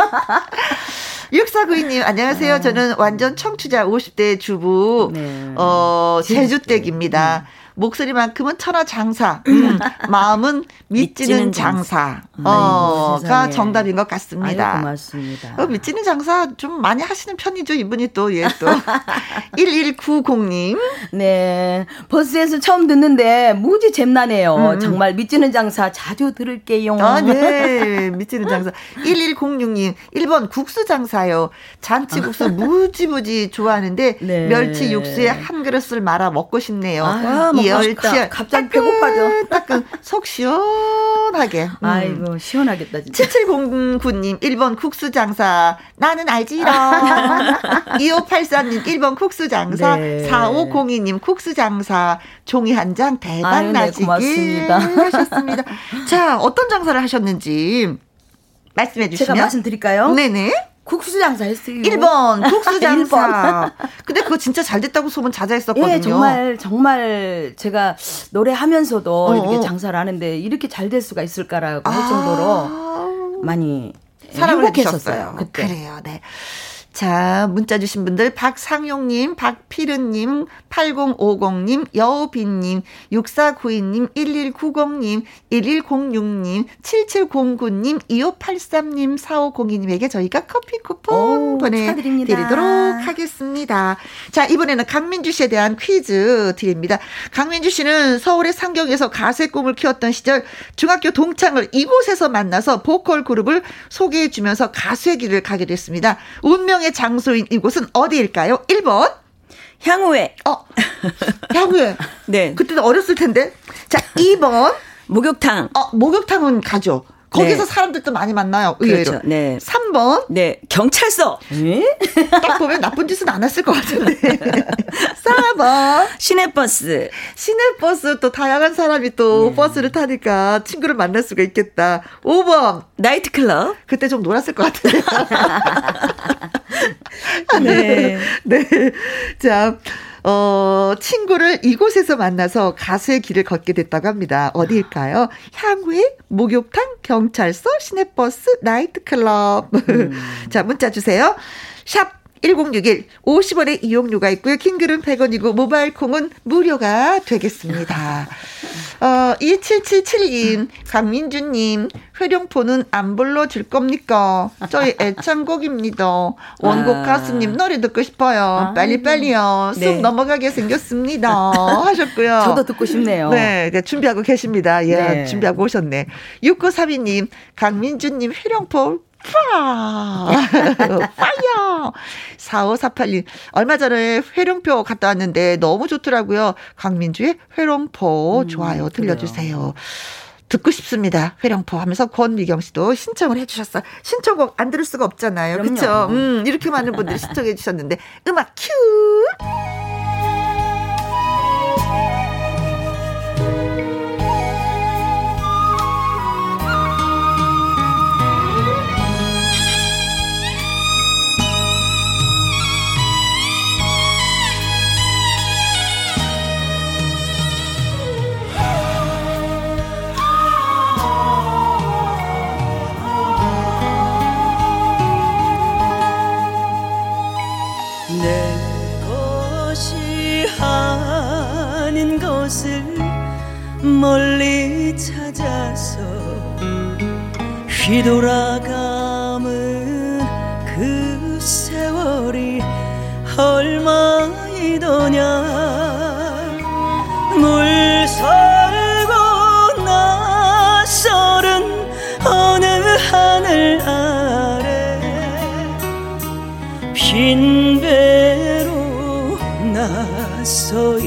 6492님, 안녕하세요. 저는 완전 청취자 50대 주부, 네. 어, 제주댁입니다. 목소리만큼은 천하 장사, 음, 마음은 밑지는 장사, 어, 가 세상에. 정답인 것 아유 같습니다. 고맙습니다 어, 밑지는 장사 좀 많이 하시는 편이죠, 이분이 또, 예, 또. 1190님. 네 버스에서 처음 듣는데 무지 잼나네요 음, 음. 정말 믿지는 장사 자주 들을게요 아, 네. 밑지는 장사. 1106님, 1번 국수 장사요. 잔치국수 무지무지 좋아하는데, 네. 멸치 육수에 한 그릇을 말아 먹고 싶네요. 아, 먹고 싶다. 갑자기 배고파져. 따끈, 속 시원하게. 음. 아이고 시원하겠다 진짜 7709님, 1번 국수 장사. 나는 알지롱. 2584님, 1번 국수 장사. 네. 4502님, 국수 장사. 종이 한 장 대박 네, 나시길 고맙습니다. 하셨습니다. 자, 어떤 장사를 하셨는지 말씀해 제가 주시면. 말씀드릴까요? 네네. 국수 장사 했어요 1번 국수 장사. 1번. 근데 그거 진짜 잘 됐다고 소문 자자했었거든요. 예, 정말 정말 제가 노래하면서도 어, 이렇게 어. 장사를 하는데 이렇게 잘 될 수가 있을까라고 할 아. 정도로 많이 사랑을 행복했었어요. 해주셨어요. 그때. 그래요, 네. 자, 문자 주신 분들, 박상용님, 박피르님, 8050님, 여우빈님, 6492님, 1190님, 1106님, 7709님, 2583님, 4502님에게 저희가 커피 쿠폰 오, 보내드리도록. 하겠습니다. 자, 이번에는 강민주 씨에 대한 퀴즈 드립니다. 강민주 씨는 서울의 상경에서 가수의 꿈을 키웠던 시절 중학교 동창을 이곳에서 만나서 보컬 그룹을 소개해 주면서 가수의 길을 가게 됐습니다. 운명 의 장소인 이곳은 어디일까요? 1번. 향후에 어, 야구에. 네 그때는 어렸을 텐데. 자, 2번. 목욕탕 어, 목욕탕은 가죠. 거기서 네. 사람들도 많이 만나요. 의외로. 그렇죠. 네. 3번 네, 경찰서. 딱 보면 나쁜 짓은 안 했을 것 같은데. 4번 시내버스. 시내버스 또 다양한 사람이 또 네. 버스를 타니까 친구를 만날 수가 있겠다. 5번 나이트클럽. 그때 좀 놀았을 것 같은데. 네. 네. 자, 어, 친구를 이곳에서 만나서 가수의 길을 걷게 됐다고 합니다. 어디일까요? 향후의 목욕탕, 경찰서, 시내버스, 나이트클럽. 자, 문자 주세요. 샵 1061, 50원의 이용료가 있고요. 킹글은 100원이고, 모바일 콩은 무료가 되겠습니다. 어, 2777님, 강민주님, 회룡포는 안 불러줄 겁니까? 저희 애창곡입니다. 원곡 아. 가수님 노래 듣고 싶어요. 빨리빨리요. 쑥 네. 넘어가게 생겼습니다. 하셨고요. 저도 듣고 싶네요. 네, 네, 준비하고 계십니다. 예, 네. 준비하고 오셨네. 6932님, 강민주님, 회룡포, 파! 파이어! 4548님, 얼마 전에 회룡포 갔다 왔는데 너무 좋더라고요. 강민주의 회룡포, 좋아요. 들려주세요. 듣고 싶습니다. 회룡포 하면서 권미경 씨도 신청을 해주셨어요. 신청곡 안 들을 수가 없잖아요. 그쵸? 음, 이렇게 많은 분들이 신청해 주셨는데, 음악 큐! 멀리 찾아서 휘돌아감은 그 세월이 얼마이더냐. 물설고 낯설은 어느 하늘 아래 빈 배로 나서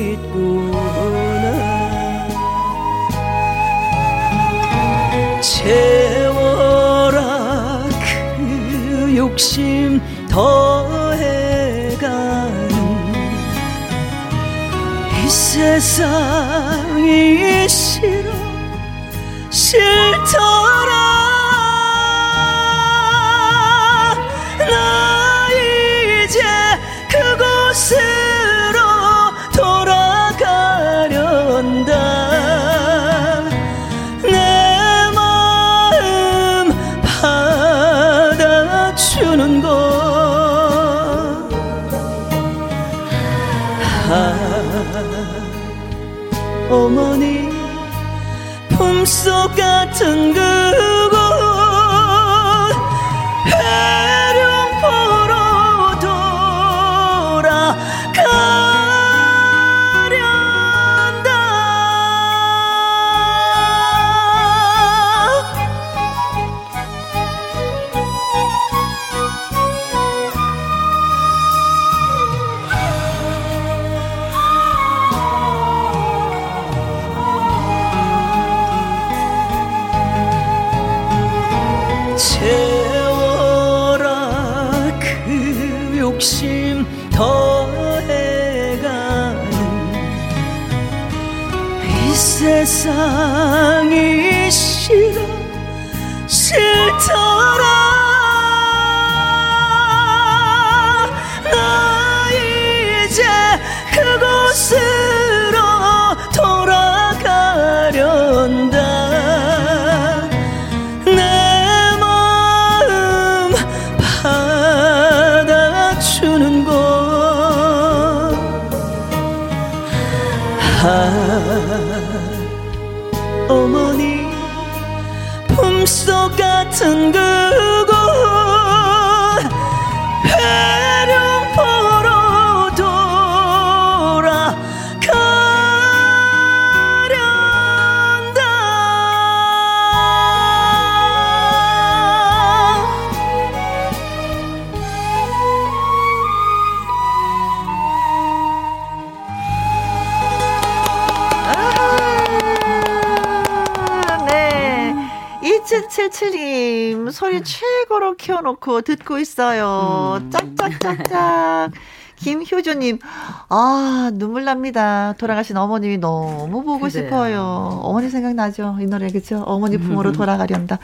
7777님, 소리 최고로 키워놓고 듣고 있어요. 음. 짝짝짝짝. 김효주님, 아, 눈물 납니다. 돌아가신 어머님이 너무 보고 그래요. 싶어요. 어머니 생각나죠? 이 노래, 그죠? 어머니 부모로 돌아가련다.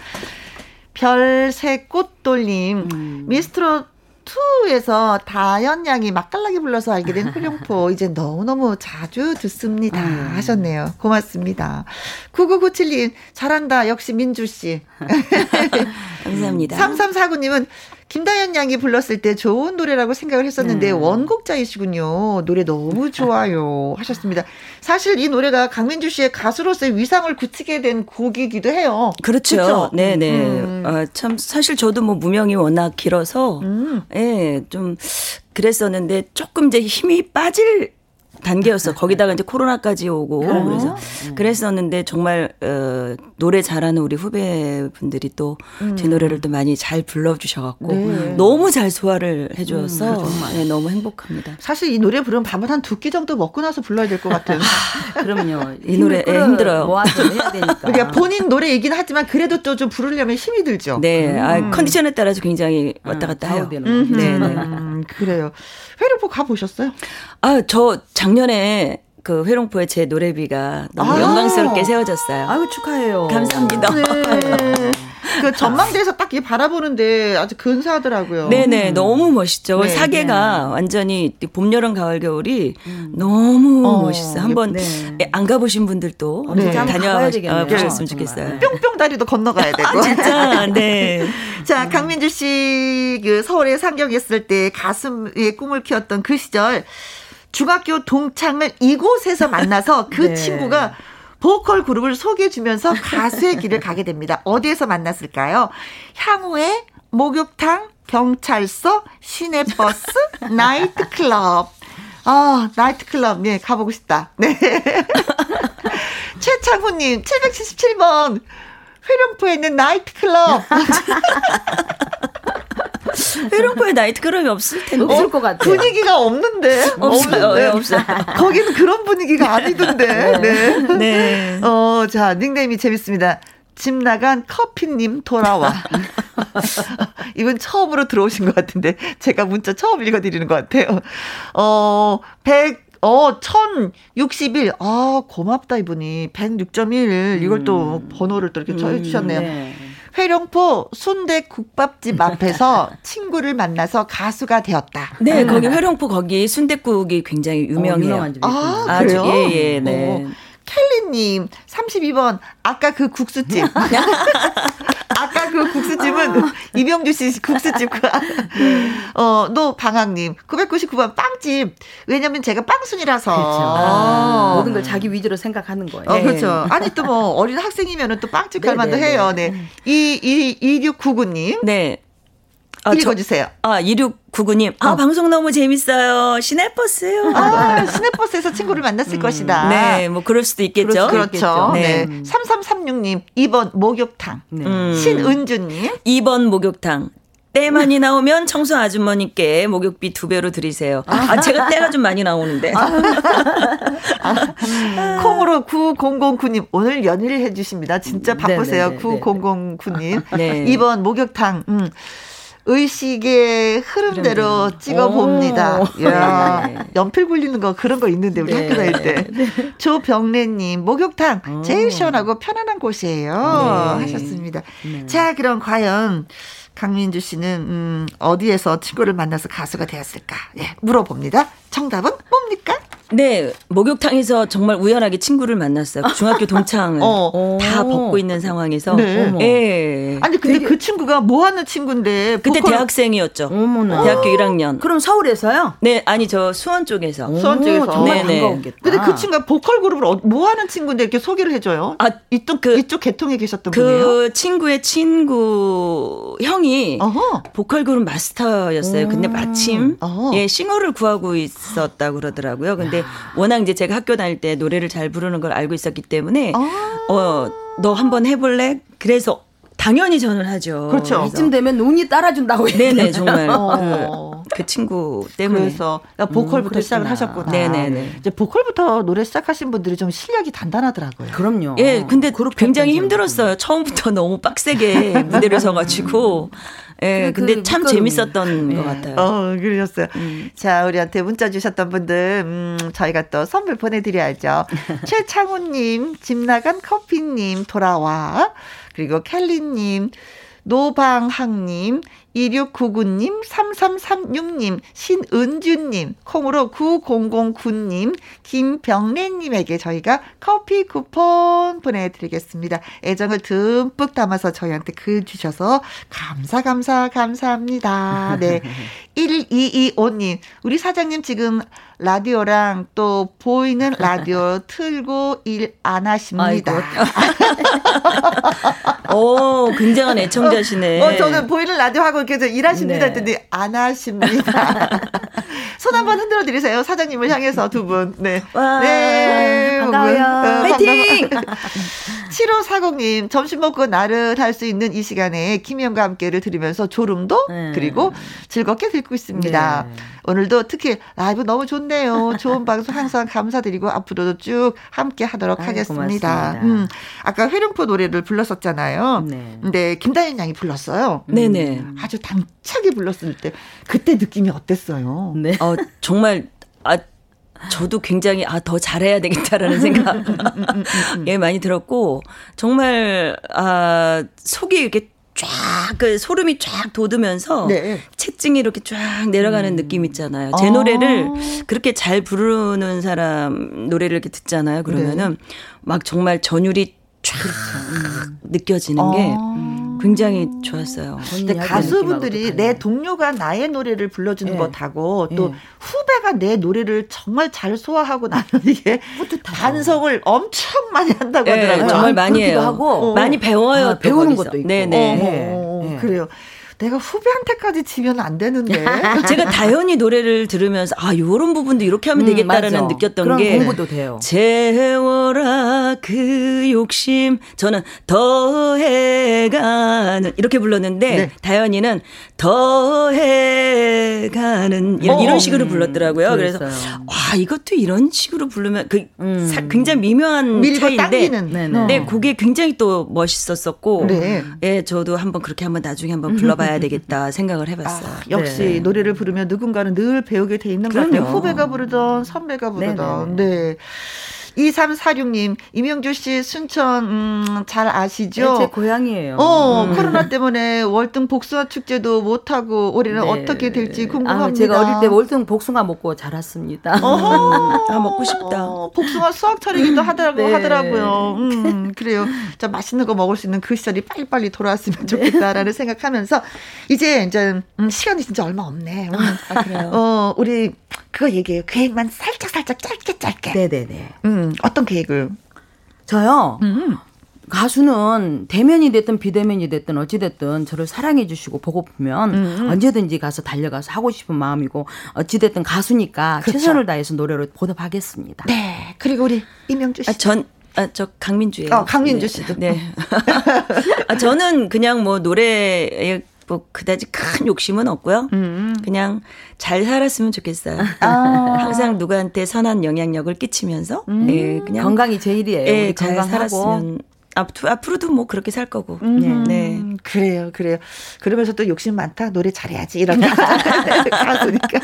별새 꽃돌님, 음. 미스트롯 2에서 다현 양이 맛깔나게 불러서 알게 된 후룡포 이제 너무너무 자주 듣습니다 하셨네요. 고맙습니다. 9997님 잘한다 역시 민주 씨. 감사합니다. 3349님은 김다현 양이 불렀을 때 좋은 노래라고 생각을 했었는데 네. 원곡자이시군요. 노래 너무 좋아요 하셨습니다. 사실 이 노래가 강민주 씨의 가수로서의 위상을 굳히게 된 곡이기도 해요. 그렇죠. 그쵸? 네네. 음. 아, 참 사실 저도 뭐 무명이 워낙 길어서 음. 예, 좀 그랬었는데 조금 이제 힘이 빠질 단계였어. 거기다가 이제 코로나까지 오고 그래서 그랬었는데 정말 어, 노래 잘하는 우리 후배분들이 또제 노래를 또 많이 잘 불러주셔갖고 네. 너무 잘 소화를 해줘서 네, 너무 행복합니다. 사실 이 노래 부르면 밥을 한 두 끼 정도 먹고 나서 불러야 될 것 같은. 그럼요. 이 노래, 예, 힘들어요. 모아서 해야 되니까. 그러니까 본인 노래이긴 하지만 그래도 또 좀 부르려면 힘이 들죠. 네, 아, 컨디션에 따라서 굉장히 왔다 갔다 해요. 네, 네. 음, 그래요. 회로포 가 보셨어요? 아, 저 작년에 그 회롱포에 제 노래비가 너무 아. 영광스럽게 세워졌어요. 아유 축하해요. 감사합니다. 네. 그 전망대에서 딱 이 바라보는데 아주 근사하더라고요. 네네, 너무 멋있죠. 네, 사계가 완전히 봄, 여름, 가을, 겨울이 너무 어, 멋있어요. 한번 네. 예, 안 가보신 분들도 네. 네. 한번 다녀와 가봐야 되겠네요. 보셨으면 정말. 좋겠어요. 뿅뿅 다리도 건너가야 되고. 아, 진짜, 네. 자, 강민주 씨, 그 서울에 상경했을 때 가슴에 꿈을 키웠던 그 시절, 중학교 동창을 이곳에서 만나서 그 네. 친구가 보컬 그룹을 소개해주면서 가수의 길을 가게 됩니다. 어디에서 만났을까요? 향후에 목욕탕, 경찰서, 시내버스, 나이트클럽. 아, 나이트클럽, 네, 가보고 싶다. 네. 최창훈님, 777번. 회룡포에 있는 나이트클럽. 회롱포에 나이트클럽이 없을 텐데. 없을 것 같아요. 분위기가 없는데. 없어요. 없는데. 예, 없어요. 거기는 그런 분위기가 아니던데. 네. 네. 어, 자, 닉네임이 재밌습니다. 집 나간 커피님 돌아와. 이분 처음으로 들어오신 것 같은데, 제가 문자 처음 읽어드리는 것 같아요. 어, 100, 어, 1061. 아, 고맙다, 이분이. 106.1. 이걸 또 번호를 또 이렇게 쳐주셨네요. 네. 회룡포 순대 국밥집 앞에서 친구를 만나서 가수가 되었다. 네, 거기 회롱포 거기 순댓국이 굉장히 어, 유명해요. 유명한 집이 아, 아주, 그래요? 예, 예, 네. 어. 켈리님, 32번. 아까 그 국수집. 아까 그 국수집은 이병주 씨 국수집과, 어, 노 방학님, 999번 빵집. 왜냐면 제가 빵순이라서. 그렇죠. 어. 모든 걸 자기 위주로 생각하는 거예요. 어, 네. 그렇죠. 아니, 또 뭐, 어린 학생이면은 또 빵집 갈 네, 만도 네, 해요. 네. 이, 이, 2699님. 네. 아, 저- 읽어주세요. 아, 2699님. 아, 방송 너무 재밌어요. 시내버스요. 아, 시내버스에서 친구를 만났을 것이다. 네, 뭐 그럴 수도 있겠죠. 그렇 죠. 네. 네. 3336님, 2번 목욕탕. 네. 음. 신은주님, 2번 목욕탕. 때 많이 나오면 청소 아주머니께 목욕비 두 배로 드리세요. 아, 제가 때가 좀 많이 나오는데. 콩으로 9009님, 오늘 연일 해주십니다. 진짜 바쁘세요. 네, 네, 네, 9009님. 네. 2번 목욕탕, 음. 의식의 흐름대로 찍어 봅니다. 오. 야 네. 연필 굴리는 거 그런 거 있는데 우리 네. 학교 다닐 때. 조병래님 목욕탕 제일 시원하고 편안한 곳이에요. 네. 하셨습니다. 자 그럼 과연 강민주 씨는 음, 어디에서 친구를 만나서 가수가 되었을까? 예, 물어봅니다. 정답은 뭡니까? 네, 목욕탕에서 정말 우연하게 친구를 만났어요. 중학교 동창을 어. 다 벗고 있는 상황에서. 네. 예. 아니 근데 그 친구가 뭐 하는 친구인데 그때 보컬- 대학생이었죠. 어머나. 대학교 1학년. 그럼 서울에서? 네, 아니 저 수원 쪽에서. 수원 쪽에서. 정말 네네. 반가웠겠다. 근데 그 친구가 보컬 그룹을 어- 뭐 하는 친구인데 이렇게 소개를 해줘요? 아, 이쪽 그- 이쪽 계통에 계셨던 분이에요. 그 친구의 친구 형이 어허. 보컬 그룹 마스터였어요. 근데 마침 어. 예 싱어를 구하고 있었다 그러더라고요. 근데 워낙 이제 제가 학교 다닐 때 노래를 잘 부르는 걸 알고 있었기 때문에 아. 어너 한번 해볼래? 그래서 당연히 저는 하죠. 그렇죠. 이쯤 되면 눈이 따라준다고 네네 정말 어. 그 그 친구 때문에. 그래서 보컬부터 음, 시작을. 하셨구나. 네네네. 이제 보컬부터 노래 시작하신 분들이 좀 실력이 단단하더라고요. 그럼요. 예, 근데 굉장히 힘들었어요. 처음부터 너무 빡세게 무대를 서가지고. 예, 근데 근데 그 참. 재밌었던 예. 것 같아요. 어, 그러셨어요. 음. 자, 우리한테 문자 주셨던 분들, 음, 저희가 또 선물 보내드려야죠. 최창훈님, 집 나간 커피님, 돌아와. 그리고 켈리님, 노방학님, 2699님, 3336님, 신은주님, 콩으로 9009님, 김병래님에게 저희가 커피 쿠폰 보내드리겠습니다. 애정을 듬뿍 담아서 저희한테 글 주셔서 감사, 감사, 감사합니다. 네. 1225님, 우리 사장님 지금 라디오랑 또 보이는 라디오 틀고 일 안 하십니다. 오, 굉장한 애청자시네. 어, 저는 보이는 라디오 하고 계속 일하십니다 네. 했더니 안 하십니다. 손 한번 흔들어 드리세요. 사장님을 향해서 두 분. 네. 와, 네. 반가워요. 어, 화이팅! 7540님, 점심 먹고 나른할 수 있는 이 시간에 김희영과 함께를 들으면서 졸음도 네. 그리고 즐겁게 듣고 있습니다. 네. 오늘도 특히 라이브 너무 좋네요. 좋은 방송 항상 감사드리고 앞으로도 쭉 함께 하도록 아유, 하겠습니다. 고맙습니다. 음, 아까 회룡포 노래를 불렀었잖아요. 네. 근데 김다현 양이 불렀어요. 네네. 아주 당차게 불렀을 때 그때 느낌이 어땠어요? 네. 어, 정말, 아, 저도 굉장히, 아, 더 잘해야 되겠다라는 생각, 예, 많이 들었고, 정말, 아, 속이 이렇게 쫙, 그 소름이 쫙 돋으면서, 네. 채증이 이렇게 쫙 내려가는 느낌 있잖아요. 제 아. 노래를 그렇게 잘 부르는 사람 노래를 이렇게 듣잖아요. 그러면은 막 정말 전율이 쫙 느껴지는 게 아. 굉장히 좋았어요. 근데 본인이 하는 가수분들이 내. 동료가 나의 노래를 불러주는 예. 것하고 또 예. 후배가 내 노래를 정말 잘 소화하고 나는 이게 반성을 엄청 많이 한다고 예, 하더라고요. 정말 많이 해요. 하고. 많이 배워요. 아, 또 배우는. 것도 있고. 네네. 어머, 예. 그래요. 내가 후배한테까지 지면 안 되는데. 제가 다현이 노래를 들으면서 아 요런 부분도 이렇게 하면 음, 되겠다라는 맞아. 느꼈던 그런 게 공부도 돼요. 재워라 그 욕심 저는 더해가는 이렇게 불렀는데 네. 다현이는 더해가는 이런, 어. 이런 식으로 불렀더라고요. 그래서 그랬어요. 와 이것도 이런 식으로 부르면 그 음. 사- 굉장히 미묘한 밀고 차이인데. 네네. 네, 그게 굉장히 또 멋있었었고, 네. 예, 저도 한번 그렇게 한번 나중에 한번 불러봐야 되겠다 생각을 해봤어요. 아, 역시 네. 노래를 부르면 누군가는 늘 배우게 돼 있는 것 같아요. 그럼요. 후배가 부르던 선배가 부르던. 네. 2346님, 이명주 씨 순천, 음, 잘 아시죠? 네, 제 고향이에요. 어, 음. 코로나 때문에 월등 복숭아 축제도 못하고 올해는 네. 어떻게 될지 궁금합니다. 아, 제가 어릴 때 월등 복숭아 먹고 자랐습니다. 어허. 아, 먹고 싶다. 어, 복숭아 수확 차리기도 하더라고 네. 하더라고요. 음, 그래요. 자 맛있는 거 먹을 수 있는 그 시절이 빨리빨리 돌아왔으면 좋겠다라는 생각하면서 이제 이제 음, 시간이 진짜 얼마 없네. 음. 아, 그래요? 어, 우리 그거 얘기해요. 계획만 살짝 살짝 짧게 짧게. 네네네. 음, 어떤 계획을? 저요. 음. 가수는 대면이 됐든 비대면이 됐든 어찌됐든 저를 사랑해 주시고 보고 보면 음. 언제든지 가서 달려가서 하고 싶은 마음이고 어찌됐든 가수니까 그렇죠. 최선을 다해서 노래로 보답하겠습니다. 네. 그리고 우리 이명주 씨. 아, 전, 아, 저 강민주예요. 어, 강민주 네. 씨도. 네. 아, 저는 그냥 뭐 노래에 뭐 그다지 큰 욕심은 없고요. 음. 그냥 잘 살았으면 좋겠어요. 아. 항상 누구한테 선한 영향력을 끼치면서 예, 그냥 건강이 제일이에요. 예, 잘 건강하고 살았으면 앞, 앞으로 도 뭐 그렇게 살 거고. 음, 네. 그래요, 그래요. 그러면서 또 욕심 많다. 노래 잘해야지. 이런 가수니까.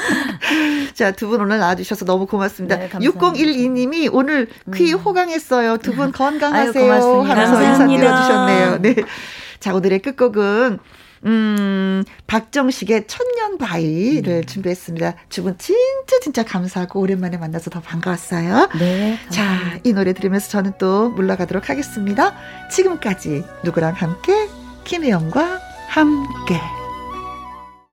자, 두 분 오늘 나와주셔서 너무 고맙습니다. 네, 감사합니다. 6012님이 오늘 퀴 호강했어요. 두 분 건강하세요. 아유, 고맙습니다. 하면서 인사 감사합니다. 드려주셨네요. 네. 자, 오늘의 끝곡은 음, 박정식의 천년 바위를 준비했습니다. 두 분 진짜 진짜 감사하고 오랜만에 만나서 더 반가웠어요. 네. 자, 이 노래 들으면서 저는 또 물러가도록 하겠습니다. 지금까지 누구랑 함께? 김혜영과 함께.